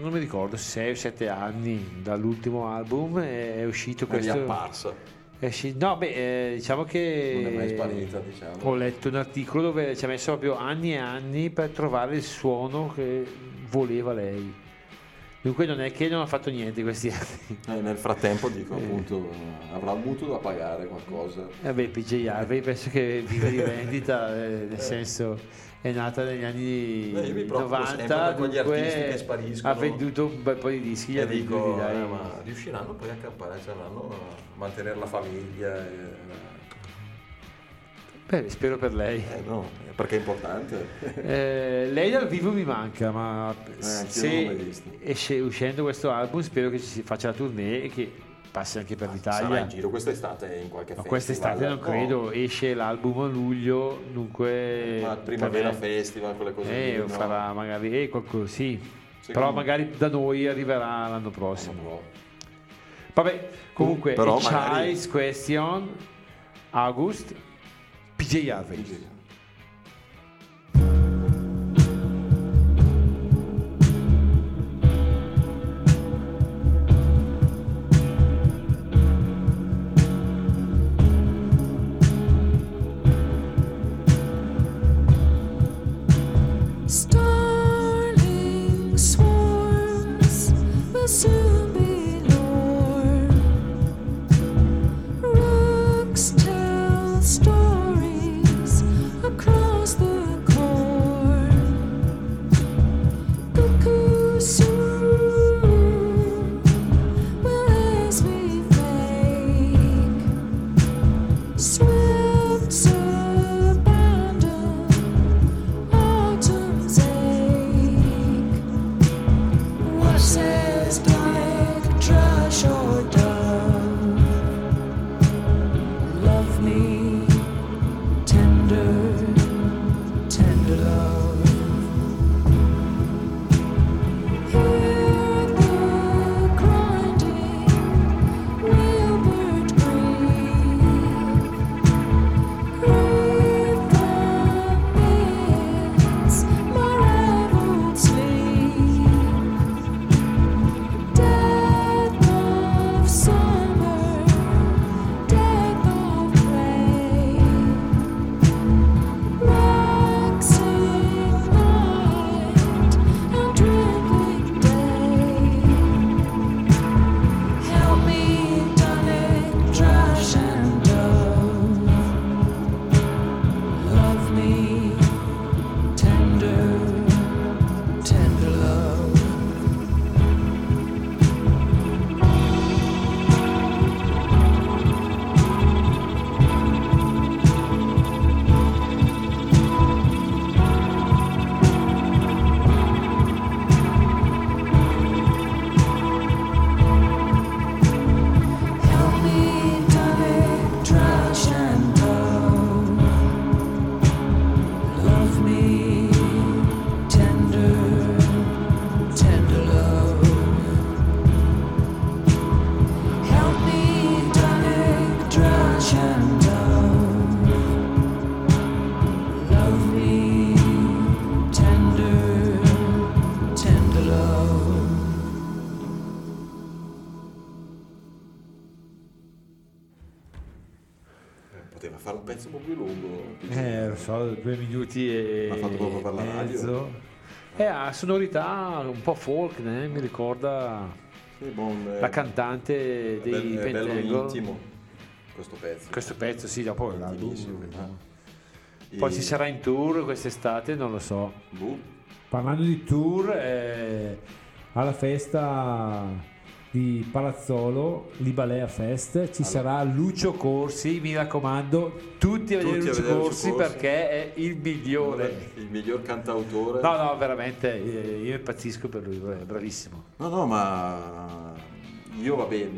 non mi ricordo 6 o 7 anni dall'ultimo album è uscito È questo. è usci- no, beh, eh, diciamo che Non è mai sparita, diciamo. ho letto un articolo dove ci ha messo proprio anni e anni per trovare il suono che voleva lei. Dunque non è che non ha fatto niente questi anni. Eh, nel frattempo dico appunto avrà mutuo da pagare qualcosa. Vabbè, PJ Harvey penso che vive di vendita, eh, nel senso è nata negli anni Eh, per 90, quegli dunque artisti che spariscono. ha venduto un bel po' di dischi. E dico, dai. eh, ma riusciranno poi a campare, saranno a mantenere la famiglia? e- Beh, spero per lei. Eh no, perché è importante. Eh, lei dal vivo mi manca, ma Eh, se esce uscendo questo album spero che ci si faccia la tournée e che passi anche per Sarà l'Italia. in giro quest'estate in qualche Ma festival. quest'estate non no? credo, esce l'album a luglio, dunque... Ma Primavera per Festival, quelle cose Eh, lì, no? farà magari eh, qualcosa, sì. Secondo Però magari da noi arriverà l'anno prossimo. No. Vabbè, comunque, Però A magari- Question, August, PJ Love me, Eh, ha sonorità un po' folk, né? mi ricorda Sì, buon, eh, la cantante è dei bello- è bello intimo questo pezzo. Questo pezzo, sì, dopo eh. Poi E- si sarà in tour quest'estate, non lo so. Boh. Parlando di tour, eh, alla festa di Palazzolo, l'Ibalea Fest, ci sarà Lucio Corsi, mi raccomando, tutti a vedere Tutti a Lucio vedere Lucio Corsi Corsi. perché è il migliore. Il miglior cantautore. No, no, veramente, eh, io impazzisco per lui, è bravissimo. No, no, ma io vabbè,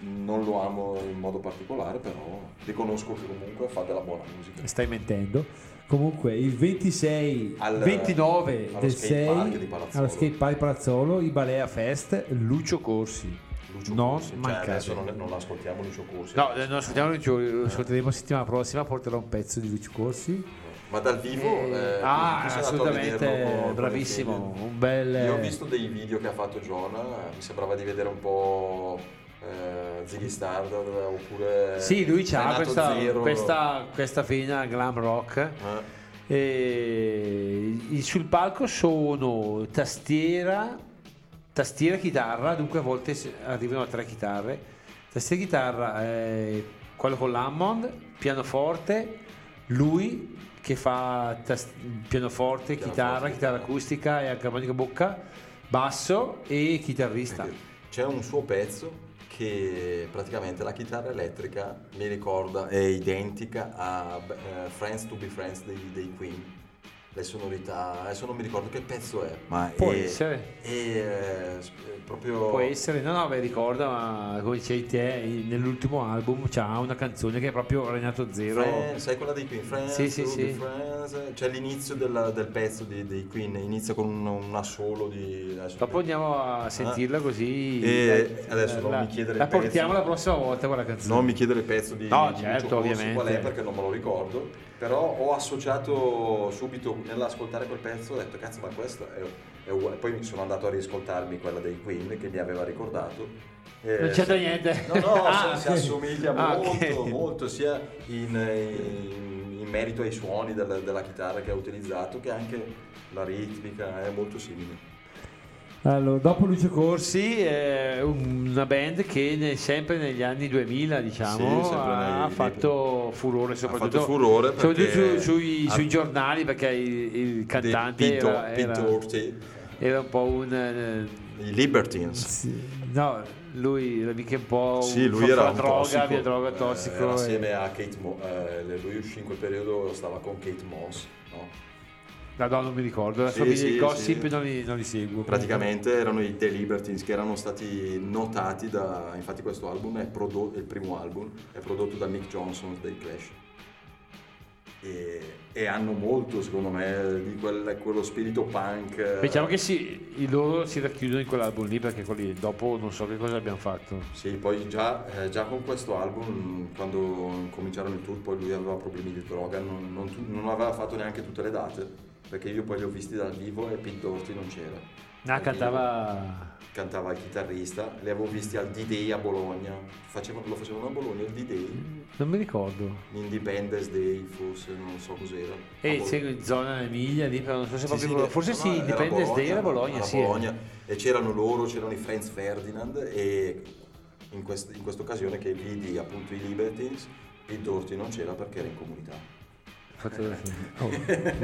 non lo amo in modo particolare, però riconosco che comunque fa della buona musica. Stai mentendo. Comunque il 26, Al- 29 allo del skate 6 park di Palazzolo. allo skate park Palazzolo, Ibalea Fest, Lucio Corsi. Lucio non Corsi, cioè, adesso non, non ascoltiamo Lucio Corsi. No, eh, non ascoltiamo Lucio, lo ascolteremo settimana prossima, porterò un pezzo di Lucio Corsi. Ma dal vivo... eh, ah, tu sei andato a assolutamente bravissimo, un bel... Io ho visto dei video che ha fatto John, eh, mi sembrava di vedere un po' eh, Ziggy Stardust oppure Sì, lui ha questa, questa, questa vena glam rock. Eh, E sul palco sono tastiera, tastiera chitarra, dunque a volte arrivano a tre chitarre. Tastiera chitarra, eh, quello con l'Hammond, pianoforte, lui che fa tas- pianoforte, chitarra, Pianoforte, chitarra acustica e anche armonica bocca, basso e chitarrista. c'è un suo pezzo che praticamente la chitarra elettrica mi ricorda, è identica a eh, Friends to be Friends dei, dei Queen. Le sonorità, adesso non mi ricordo che pezzo è, ma Può è, essere. è, eh, è proprio... Può essere, no, no, beh, ricorda, ma come dicevi te, nell'ultimo album c'ha una canzone che è proprio Renato Zero. Friends, sai quella dei Queen? Friends, Sì, sì, sì. Friends. C'è l'inizio della- del pezzo di- dei Queen, inizia con un, un assolo di... Dopo andiamo a sentirla così. E eh, adesso non la, mi chiedere La il pezzo. portiamo la prossima volta quella canzone. Non mi chiedere il pezzo di, No, di certo, ovviamente. qual è perché non me lo ricordo, però ho associato subito nell'ascoltare quel pezzo, ho detto cazzo ma questo è, è uguale. Poi sono andato a riascoltarmi quella dei Queen che mi aveva ricordato. E- Non c'entra niente. No, no, Ah, si, si ok. assomiglia Ah, molto, ok. molto, sia in, in- in merito ai suoni del- della chitarra che ha utilizzato che anche la ritmica è molto simile. Allora, dopo Lucio Corsi, è una band che ne- sempre negli anni 2000 diciamo Sì, ha nei- fatto furore soprattutto, fatto furore soprattutto sui, sui giornali perché il, il cantante Pete, era, era- era un po' un... eh, i Libertines. sì, no, lui era mica un po' un Sì, lui era un droga, tossico. via droga Eh, tossico. era e- assieme a Kate Moss. lui uscì in quel periodo, stava con Kate Moss. no? No, no, non mi ricordo, la Sì, sì, Gossip sì. non, li, non li seguo. Praticamente erano i The Libertines che erano stati notati da. Infatti, questo album è prodotto, il primo album, è prodotto da Mick Johnson dei Clash. E, e hanno molto, secondo me, di quel- quello spirito punk. Diciamo che sì, i loro si racchiudono in quell'album lì perché quelli dopo non so che cosa abbiamo fatto. Sì, poi già, eh, già con questo album, quando cominciarono il tour, poi lui aveva problemi di droga, non, non non aveva fatto neanche tutte le date, perché io poi li ho visti dal vivo e Doherty non c'era. Ah, cantava... Cantava il chitarrista, li avevo visti al D-Day a Bologna, Facevano- lo facevano a Bologna il D-Day, Non mi ricordo. l'Independence Day forse, non so cos'era. A E c'è in zona Emilia lì, non so se Sì, proprio... sì, Bologna. Forse no, sì, Independence Day era Bologna, sì. Bologna. E c'erano loro, c'erano i Franz Ferdinand e in, quest- in questa occasione che vidi appunto i Libertines, Doherty non c'era perché era in comunità. Fatto- oh,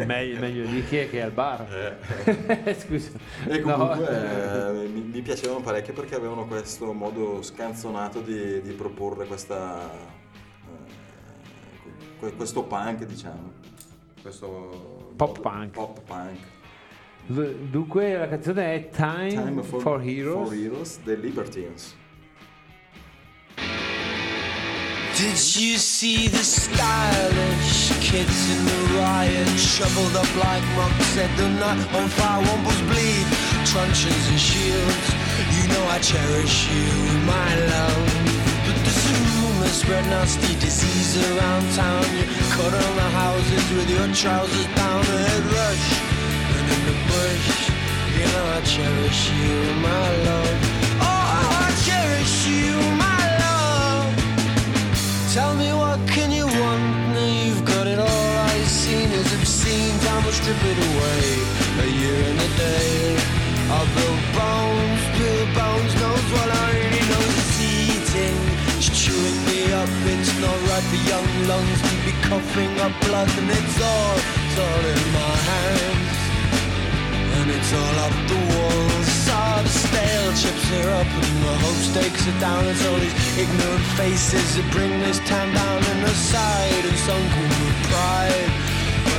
meglio, meglio lì che, che al bar. Scusa. E No. comunque eh, mi, mi piacevano parecchio perché avevano questo modo scanzonato di, di proporre questa, eh, que- questo punk, diciamo. Questo Pop modo- punk. Pop punk. Dunque la canzone è Time, Time for, Heroes. For Heroes, The Libertines. Did you see the stylish kids in the riot? Shoveled up like monks, set the night on fire, wombles bleed, truncheons and shields. You know I cherish you, my love. But there's a rumor spread nasty disease around town. You cut on the houses with your trousers down, a head rush. And in the bush, you know I cherish you, my love. Time will away. A year and a day. Build bones, build bones, knows what I really know is eating. It's chewing me up. It's not right for young lungs to be coughing up blood, and it's all, it's all in my hands. and it's all up the walls. The stale chips are up and the hope stakes are down. It's all these ignorant faces that bring this town down and aside and sunken with pride.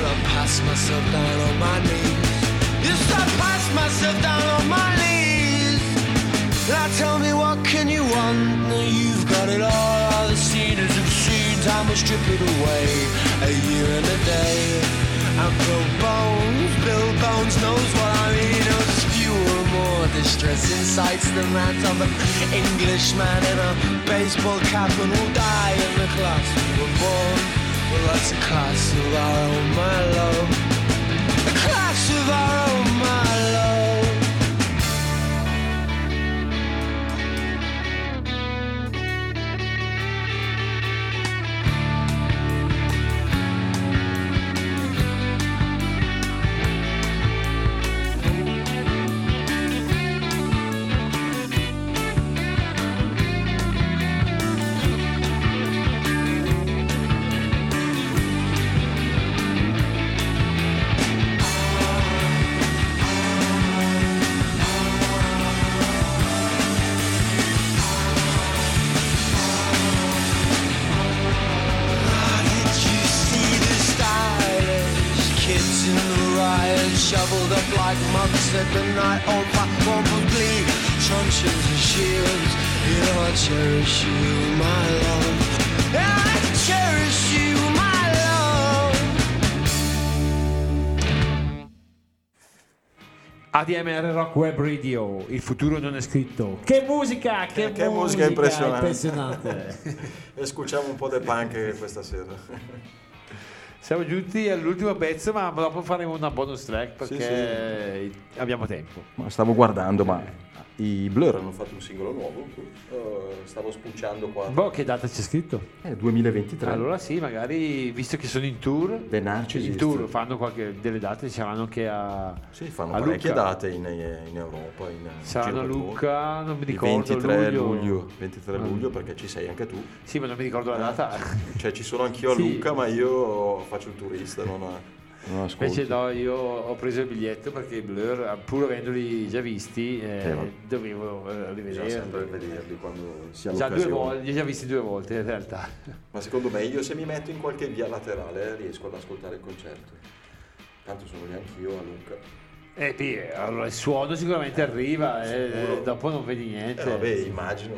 I pass myself down on my knees. Yes, I pass myself down on my knees. Now tell me what can you want? Now you've got it all. All the scenes have seen. Time will strip it away. A year and a day. And Bill Bones, Bill Bones knows what I mean. There's fewer, more distressing sights than that of an Englishman in a baseball cap and will die in the class we were born. Well, that's a class of our own, my love. A class of our own, ADMR Rock Web Radio, il futuro non è scritto. Che musica, che, Eh, che musica impressionante. impressionante. E scuciamo un po' del punk questa sera. Siamo giunti all'ultimo pezzo, ma dopo faremo una bonus track Sì, perché abbiamo tempo. Ma stavo guardando, ma i Blur hanno fatto un singolo nuovo. eh, stavo spucciando qua. Boh, che data c'è scritto? Eh, 2023. Allora sì, magari visto che sono in tour, The Narcissist. in tour fanno qualche delle date, saranno anche a, Sì, fanno a parecchie Lucca. date in, in Europa. In, Saranno a Lucca, non mi mondo. Il ricordo 23 luglio. luglio. 23 luglio perché ci sei anche tu. Sì, ma non mi ricordo la data. Cioè ci sono anch'io a Sì. Lucca, ma io faccio il turista, non, non Invece no, io ho preso il biglietto perché i Blur, pur avendoli già visti, eh, Eh, dovevo eh, Bisogna sempre rivederli. vederli quando si ha Già due volte, li ho già visti due volte in realtà. Ma secondo me io se mi metto in qualche via laterale riesco ad ascoltare il concerto. Tanto sono lì anch'io a Lucca. E poi, allora, il suono sicuramente arriva, eh, dopo non vedi niente. Eh vabbè, immagino.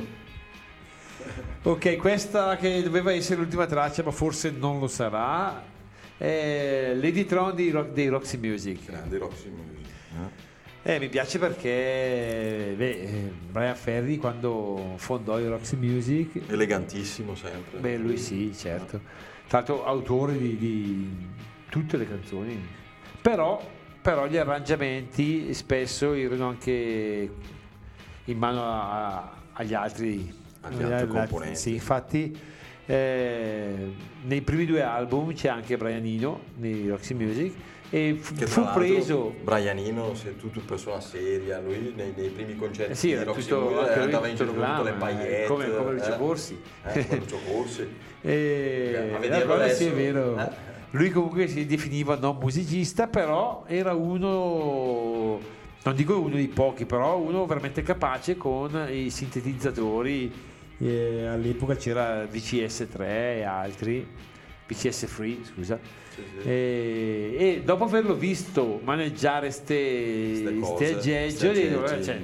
Ok, questa che doveva essere l'ultima traccia, ma forse non lo sarà, è Lady Tron dei, Rock- dei Roxy Music. Grandi Roxy Music. Eh, mi piace perché beh, eh, Brian Ferry quando fondò i Roxy Music, Elegantissimo sempre. beh lui sì, certo, tra l'altro autore di, di tutte le canzoni, però, però gli arrangiamenti spesso erano anche in mano a- agli altri, Agli altri componenti. Sì, infatti eh, nei primi due album c'è anche Brianino nei Roxy Music e fu, fu preso Brianino, se tu, tu persona seria, lui nei, nei primi concerti Eh sì, di Roxy tutto, Music anche andava in giro con tutte le eh, paillette. come, come Lucio eh. Corsi. Eh, come Lucio Corsi. E A la vederlo cosa sì, è adesso, vero. eh. Lui comunque si definiva non musicista, però era uno, non dico uno dei pochi, però uno veramente capace con i sintetizzatori. All'epoca c'era VCS3 e altri, VCS Free, scusa. E, e dopo averlo visto maneggiare ste, Ste aggeggio, cioè,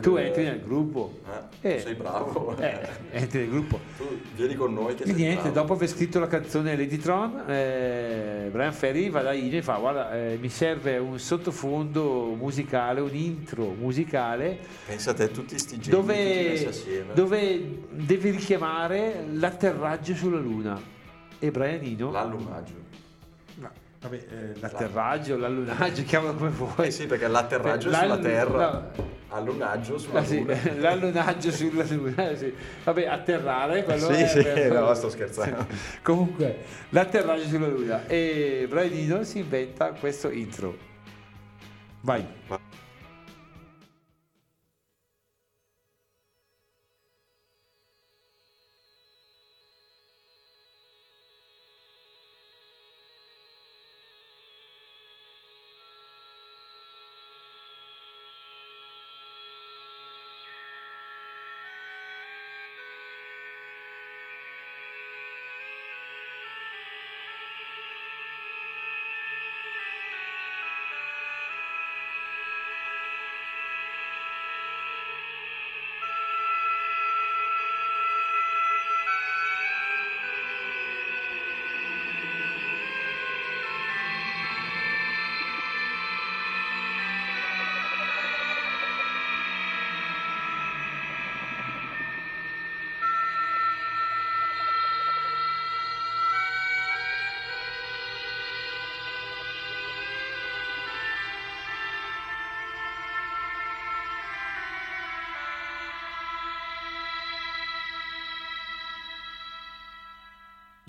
tu entri nel gruppo. Eh, Eh. sei bravo. Eh, entri nel gruppo. Tu vieni con noi che sei niente, bravo. dopo aver scritto la canzone Lady Tron, eh, Brian Ferry va da Ine e fa: Guarda, eh, mi serve un sottofondo musicale, un intro musicale Pensa a tutti sti geni dove, dove devi richiamare l'atterraggio sulla Luna. E Brianino, L'allumaggio. no, vabbè, eh, l'atterraggio, l'allunaggio, chiamalo come vuoi. Eh sì, perché l'atterraggio è sulla Terra, no. allunaggio sulla Ah, sì, Luna. l'allunaggio sulla Luna, sì. vabbè, atterrare quello Sì, è sì, per- no, sto scherzando. Comunque, l'atterraggio sulla Luna e Brianino si inventa questo intro. Vai.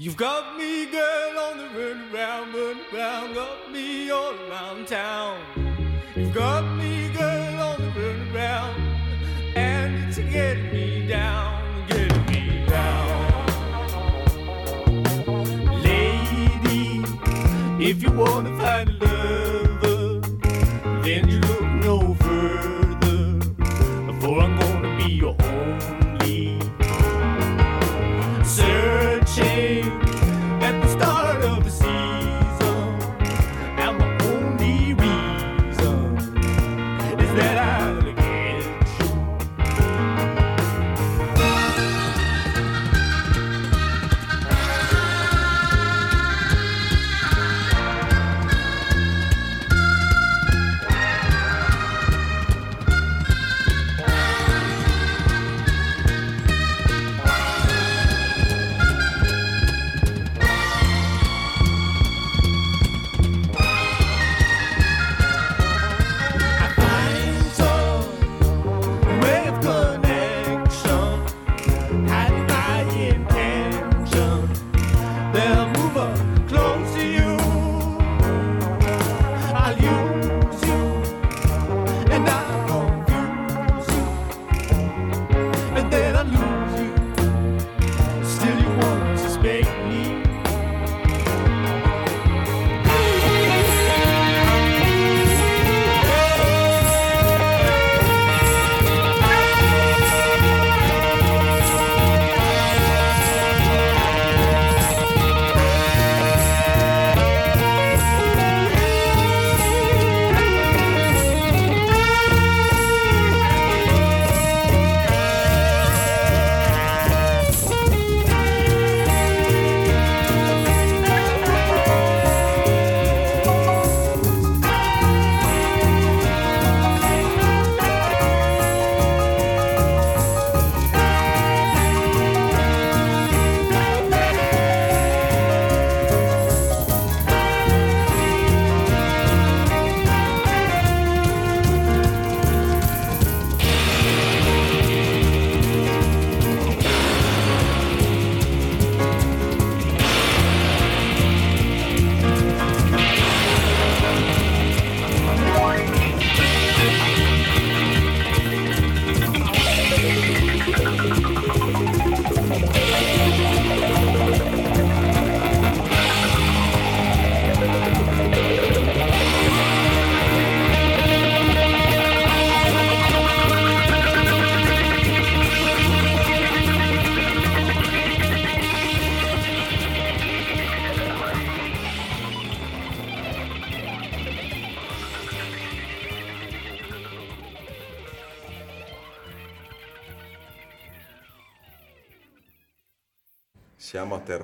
You've got me, girl, on the run around, run around, got me all around town. You've got me, girl, on the run around, and it's getting me down, getting me down. Lady, if you wanna find a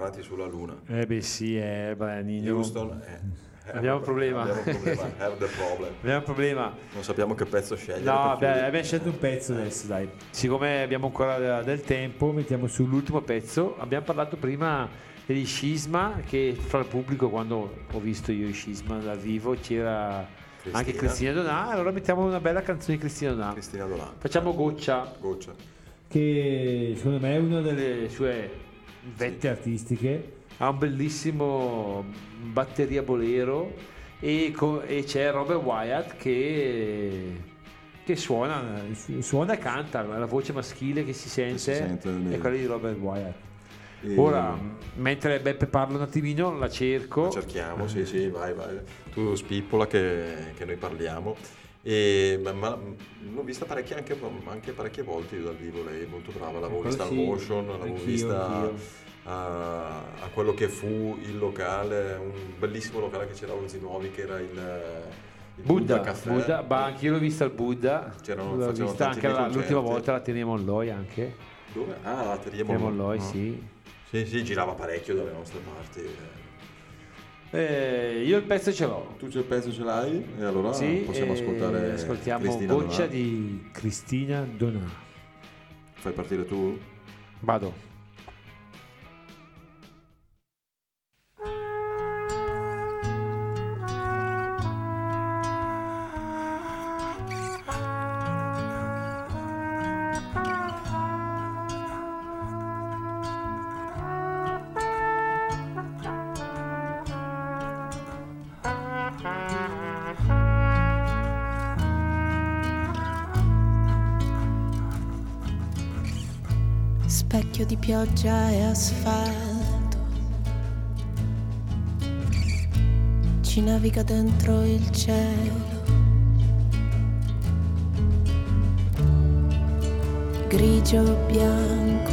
atterrati sulla Luna. Eh beh sì, eh, beh, Nino. Houston, eh, Abbiamo un problema. Abbiamo un problema. Problem. Abbiamo un problema. Non sappiamo che pezzo scegliere. No, beh, abbiamo scelto un pezzo adesso, dai. Siccome abbiamo ancora del tempo, mettiamo sull'ultimo pezzo. Abbiamo parlato prima degli Scisma, che fra il pubblico, quando ho visto io i Scisma dal vivo, c'era Cristina. anche Cristina Donà. Allora mettiamo una bella canzone di Cristina Donà. Cristina Dolan. Facciamo Goccia, Goccia. che secondo me è una delle sue vette artistiche ha un bellissimo batteria bolero e, co- e c'è Robert Wyatt che, che suona, suona e canta, la voce maschile che si sente, si sente è quella di Robert Wyatt. E- Ora, mentre Beppe parla un attimino, la cerco. Lo cerchiamo, sì, sì, vai, vai. Tu spippola che, che noi parliamo. E, ma, ma l'ho vista parecchie, anche, anche parecchie volte io dal vivo, lei è molto brava, l'avevo vista al sì, motion, l'avevo vista a, a quello che fu il locale, un bellissimo locale che c'era a Orzinuovi che era il, il Buddha, Caffè. Buddha, ma anche io l'ho vista al Buddha, C'erano- l'ho vista anche la- l'ultima volta la teniamo Molloy anche, Dove? Ah, la teniamo Molloy. Molloy, Ah. sì. Sì, sì, girava parecchio dalle nostre parti. Eh, io il pezzo ce l'ho. Tu il pezzo ce l'hai? E allora Sì, possiamo e ascoltare ascoltiamo Cristina Goccia Donà. di Cristina Donà. Fai partire tu? Vado. Pioggia e asfalto. Ci naviga dentro il cielo. Grigio, bianco,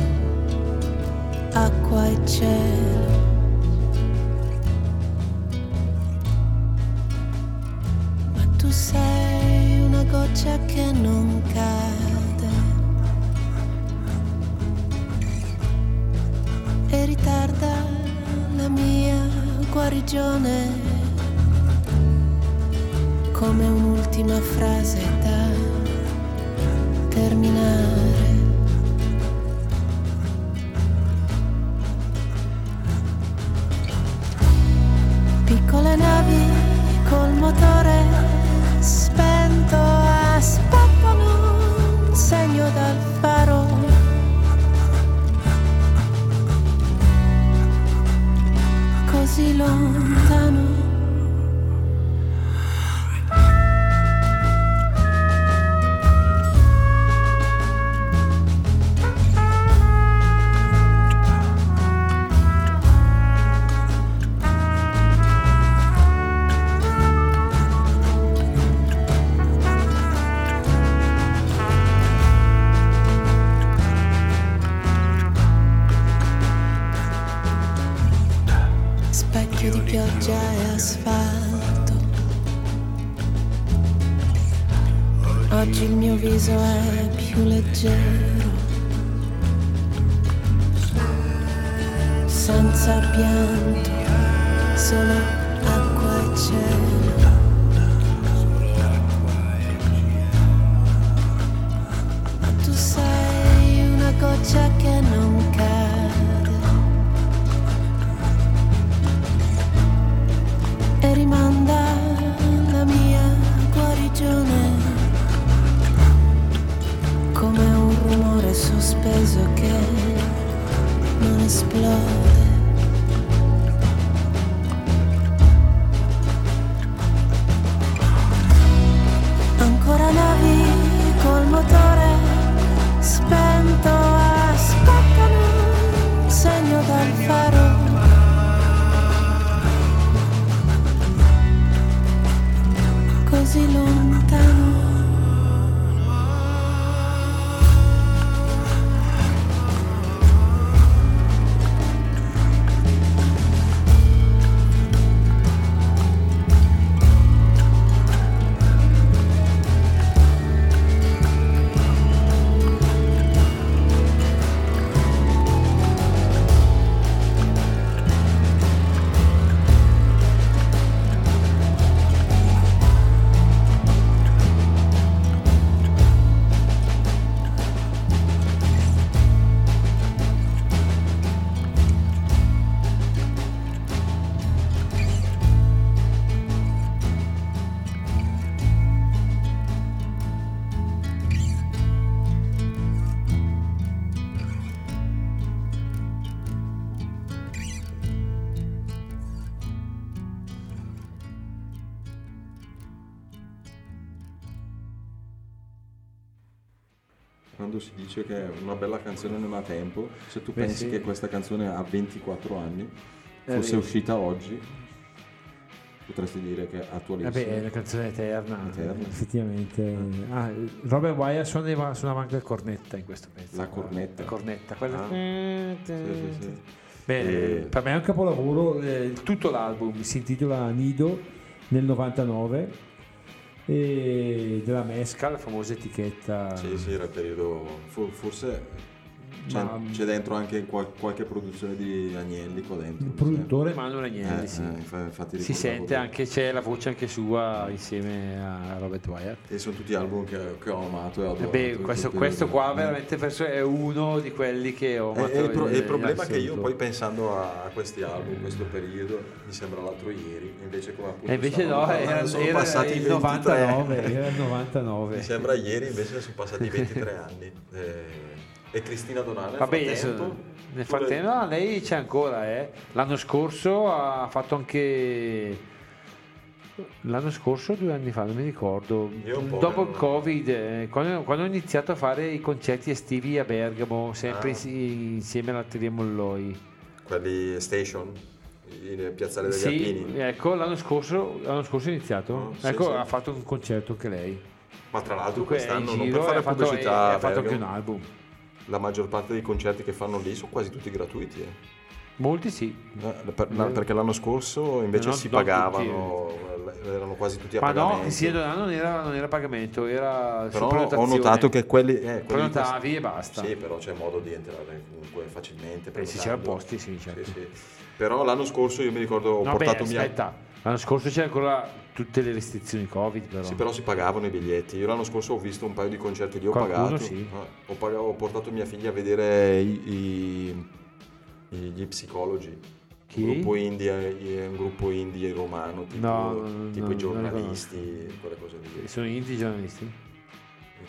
acqua e cielo. Guarigione come un'ultima frase da più leggero. Senza pianto, solo acqua e cielo. Tu sei una goccia che non cade. Sospeso che non esplode. Canzone non ha tempo, se tu Beh, pensi sì. che questa canzone ha 24 anni, Eh, fosse uscita oggi, potresti dire che è attualissima. Vabbè, è una canzone eterna. Eterna. Effettivamente. Ah, Robert Wyatt suonava, suonava anche il cornetta in questo pezzo. La cornetta. La cornetta, quella. Ah. Sì, sì, sì. Bene, E- Per me è un capolavoro, eh, tutto l'album si intitola Nido nel 99 e della Mesca, la famosa etichetta. Sì, sì, era il periodo. fo- Forse c'è, Ma- c'è dentro anche qual- qualche produzione di Agnelli qua dentro. Il produttore Manuel sembra. Agnelli, Eh, sì. eh, Si sente che- anche, c'è la voce anche sua insieme a Robert Wyatt. E sono tutti album che, che ho amato e adorato. Beh, questo, questo qua veramente penso è uno di quelli che ho E, amato e il, pro- il problema è che io poi pensando a, questi album, questo periodo, mi sembra l'altro ieri, invece come appunto E invece no, era, sono era passati il 23 99, era il 99. Mi sembra ieri, invece sono passati 23 anni. Eh, e Cristina Donale nel Vabbè, frattempo, nel frattempo no, lei c'è ancora, eh. L'anno scorso ha fatto anche L'anno scorso due anni fa, non mi ricordo. Dopo il Covid, eh, quando, quando ho iniziato a fare i concerti estivi a Bergamo, sempre Ah. insi- insieme alla Teria Molloi. Quelli station, in Piazzale degli Sì, Alpini. ecco, l'anno scorso, l'anno scorso è iniziato. Oh, sì, ecco, sì. ha fatto un concerto anche lei. Ma tra l'altro Dunque, quest'anno, non per fare ha fatto- pubblicità, a ha fatto anche un album. La maggior parte dei concerti che fanno lì sono quasi tutti gratuiti. eh. Molti sì. Eh, per- la- perché l'anno scorso invece Non- si pagavano, eh, erano quasi tutti a Ma no, pagamento. che sia non era, non era pagamento, era Però ho notato che quelli... Eh, quelli Prenotavi e basta. Sì, però c'è modo di entrare comunque facilmente. Eh sì, c'erano posti, sì, certo. Sì, sì. Però l'anno scorso io mi ricordo ho No, portato beh, mia... aspetta, l'anno scorso c'era ancora tutte le restrizioni Covid, però. Sì, però si pagavano i biglietti. Io l'anno scorso ho visto un paio di concerti lì, ho Qualcuno pagato. sì. Eh, ho, pagato- ho portato mia figlia a vedere i, i- gli psicologi. Chi? Un gruppo indie, un gruppo indie romano, tipo, No, no, tipo no, i giornalisti, quelle cose lì. Sono indie giornalisti?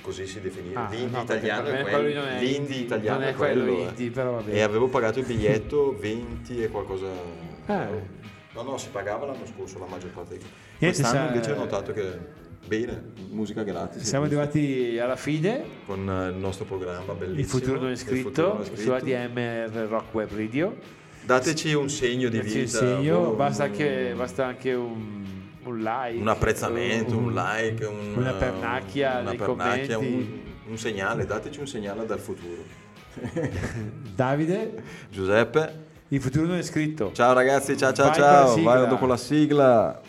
Così si definisce. Ah, l'indie no, italiano è quello. è L'indie indie, italiano è quello. quello eh. indie. E avevo pagato il biglietto 20 e qualcosa. Eh. No, no, si pagava l'anno scorso la maggior parte. Niente, Quest'anno sa- invece ho notato che bene, musica gratis. Siamo arrivati alla fine. con eh, il nostro programma bellissimo. Il futuro non è Il futuro scritto non è su. ADMR Rock Web Radio. Dateci un segno di Dateci vita. segno, un- basta anche, basta anche un, un like. un apprezzamento, un like, un- una pernacchia una nei pernacchia, commenti. un, un segnale, dateci un segnale dal futuro. Davide, Giuseppe, Il futuro non è scritto. ciao ragazzi, ciao ciao Vai ciao, vai dopo la sigla.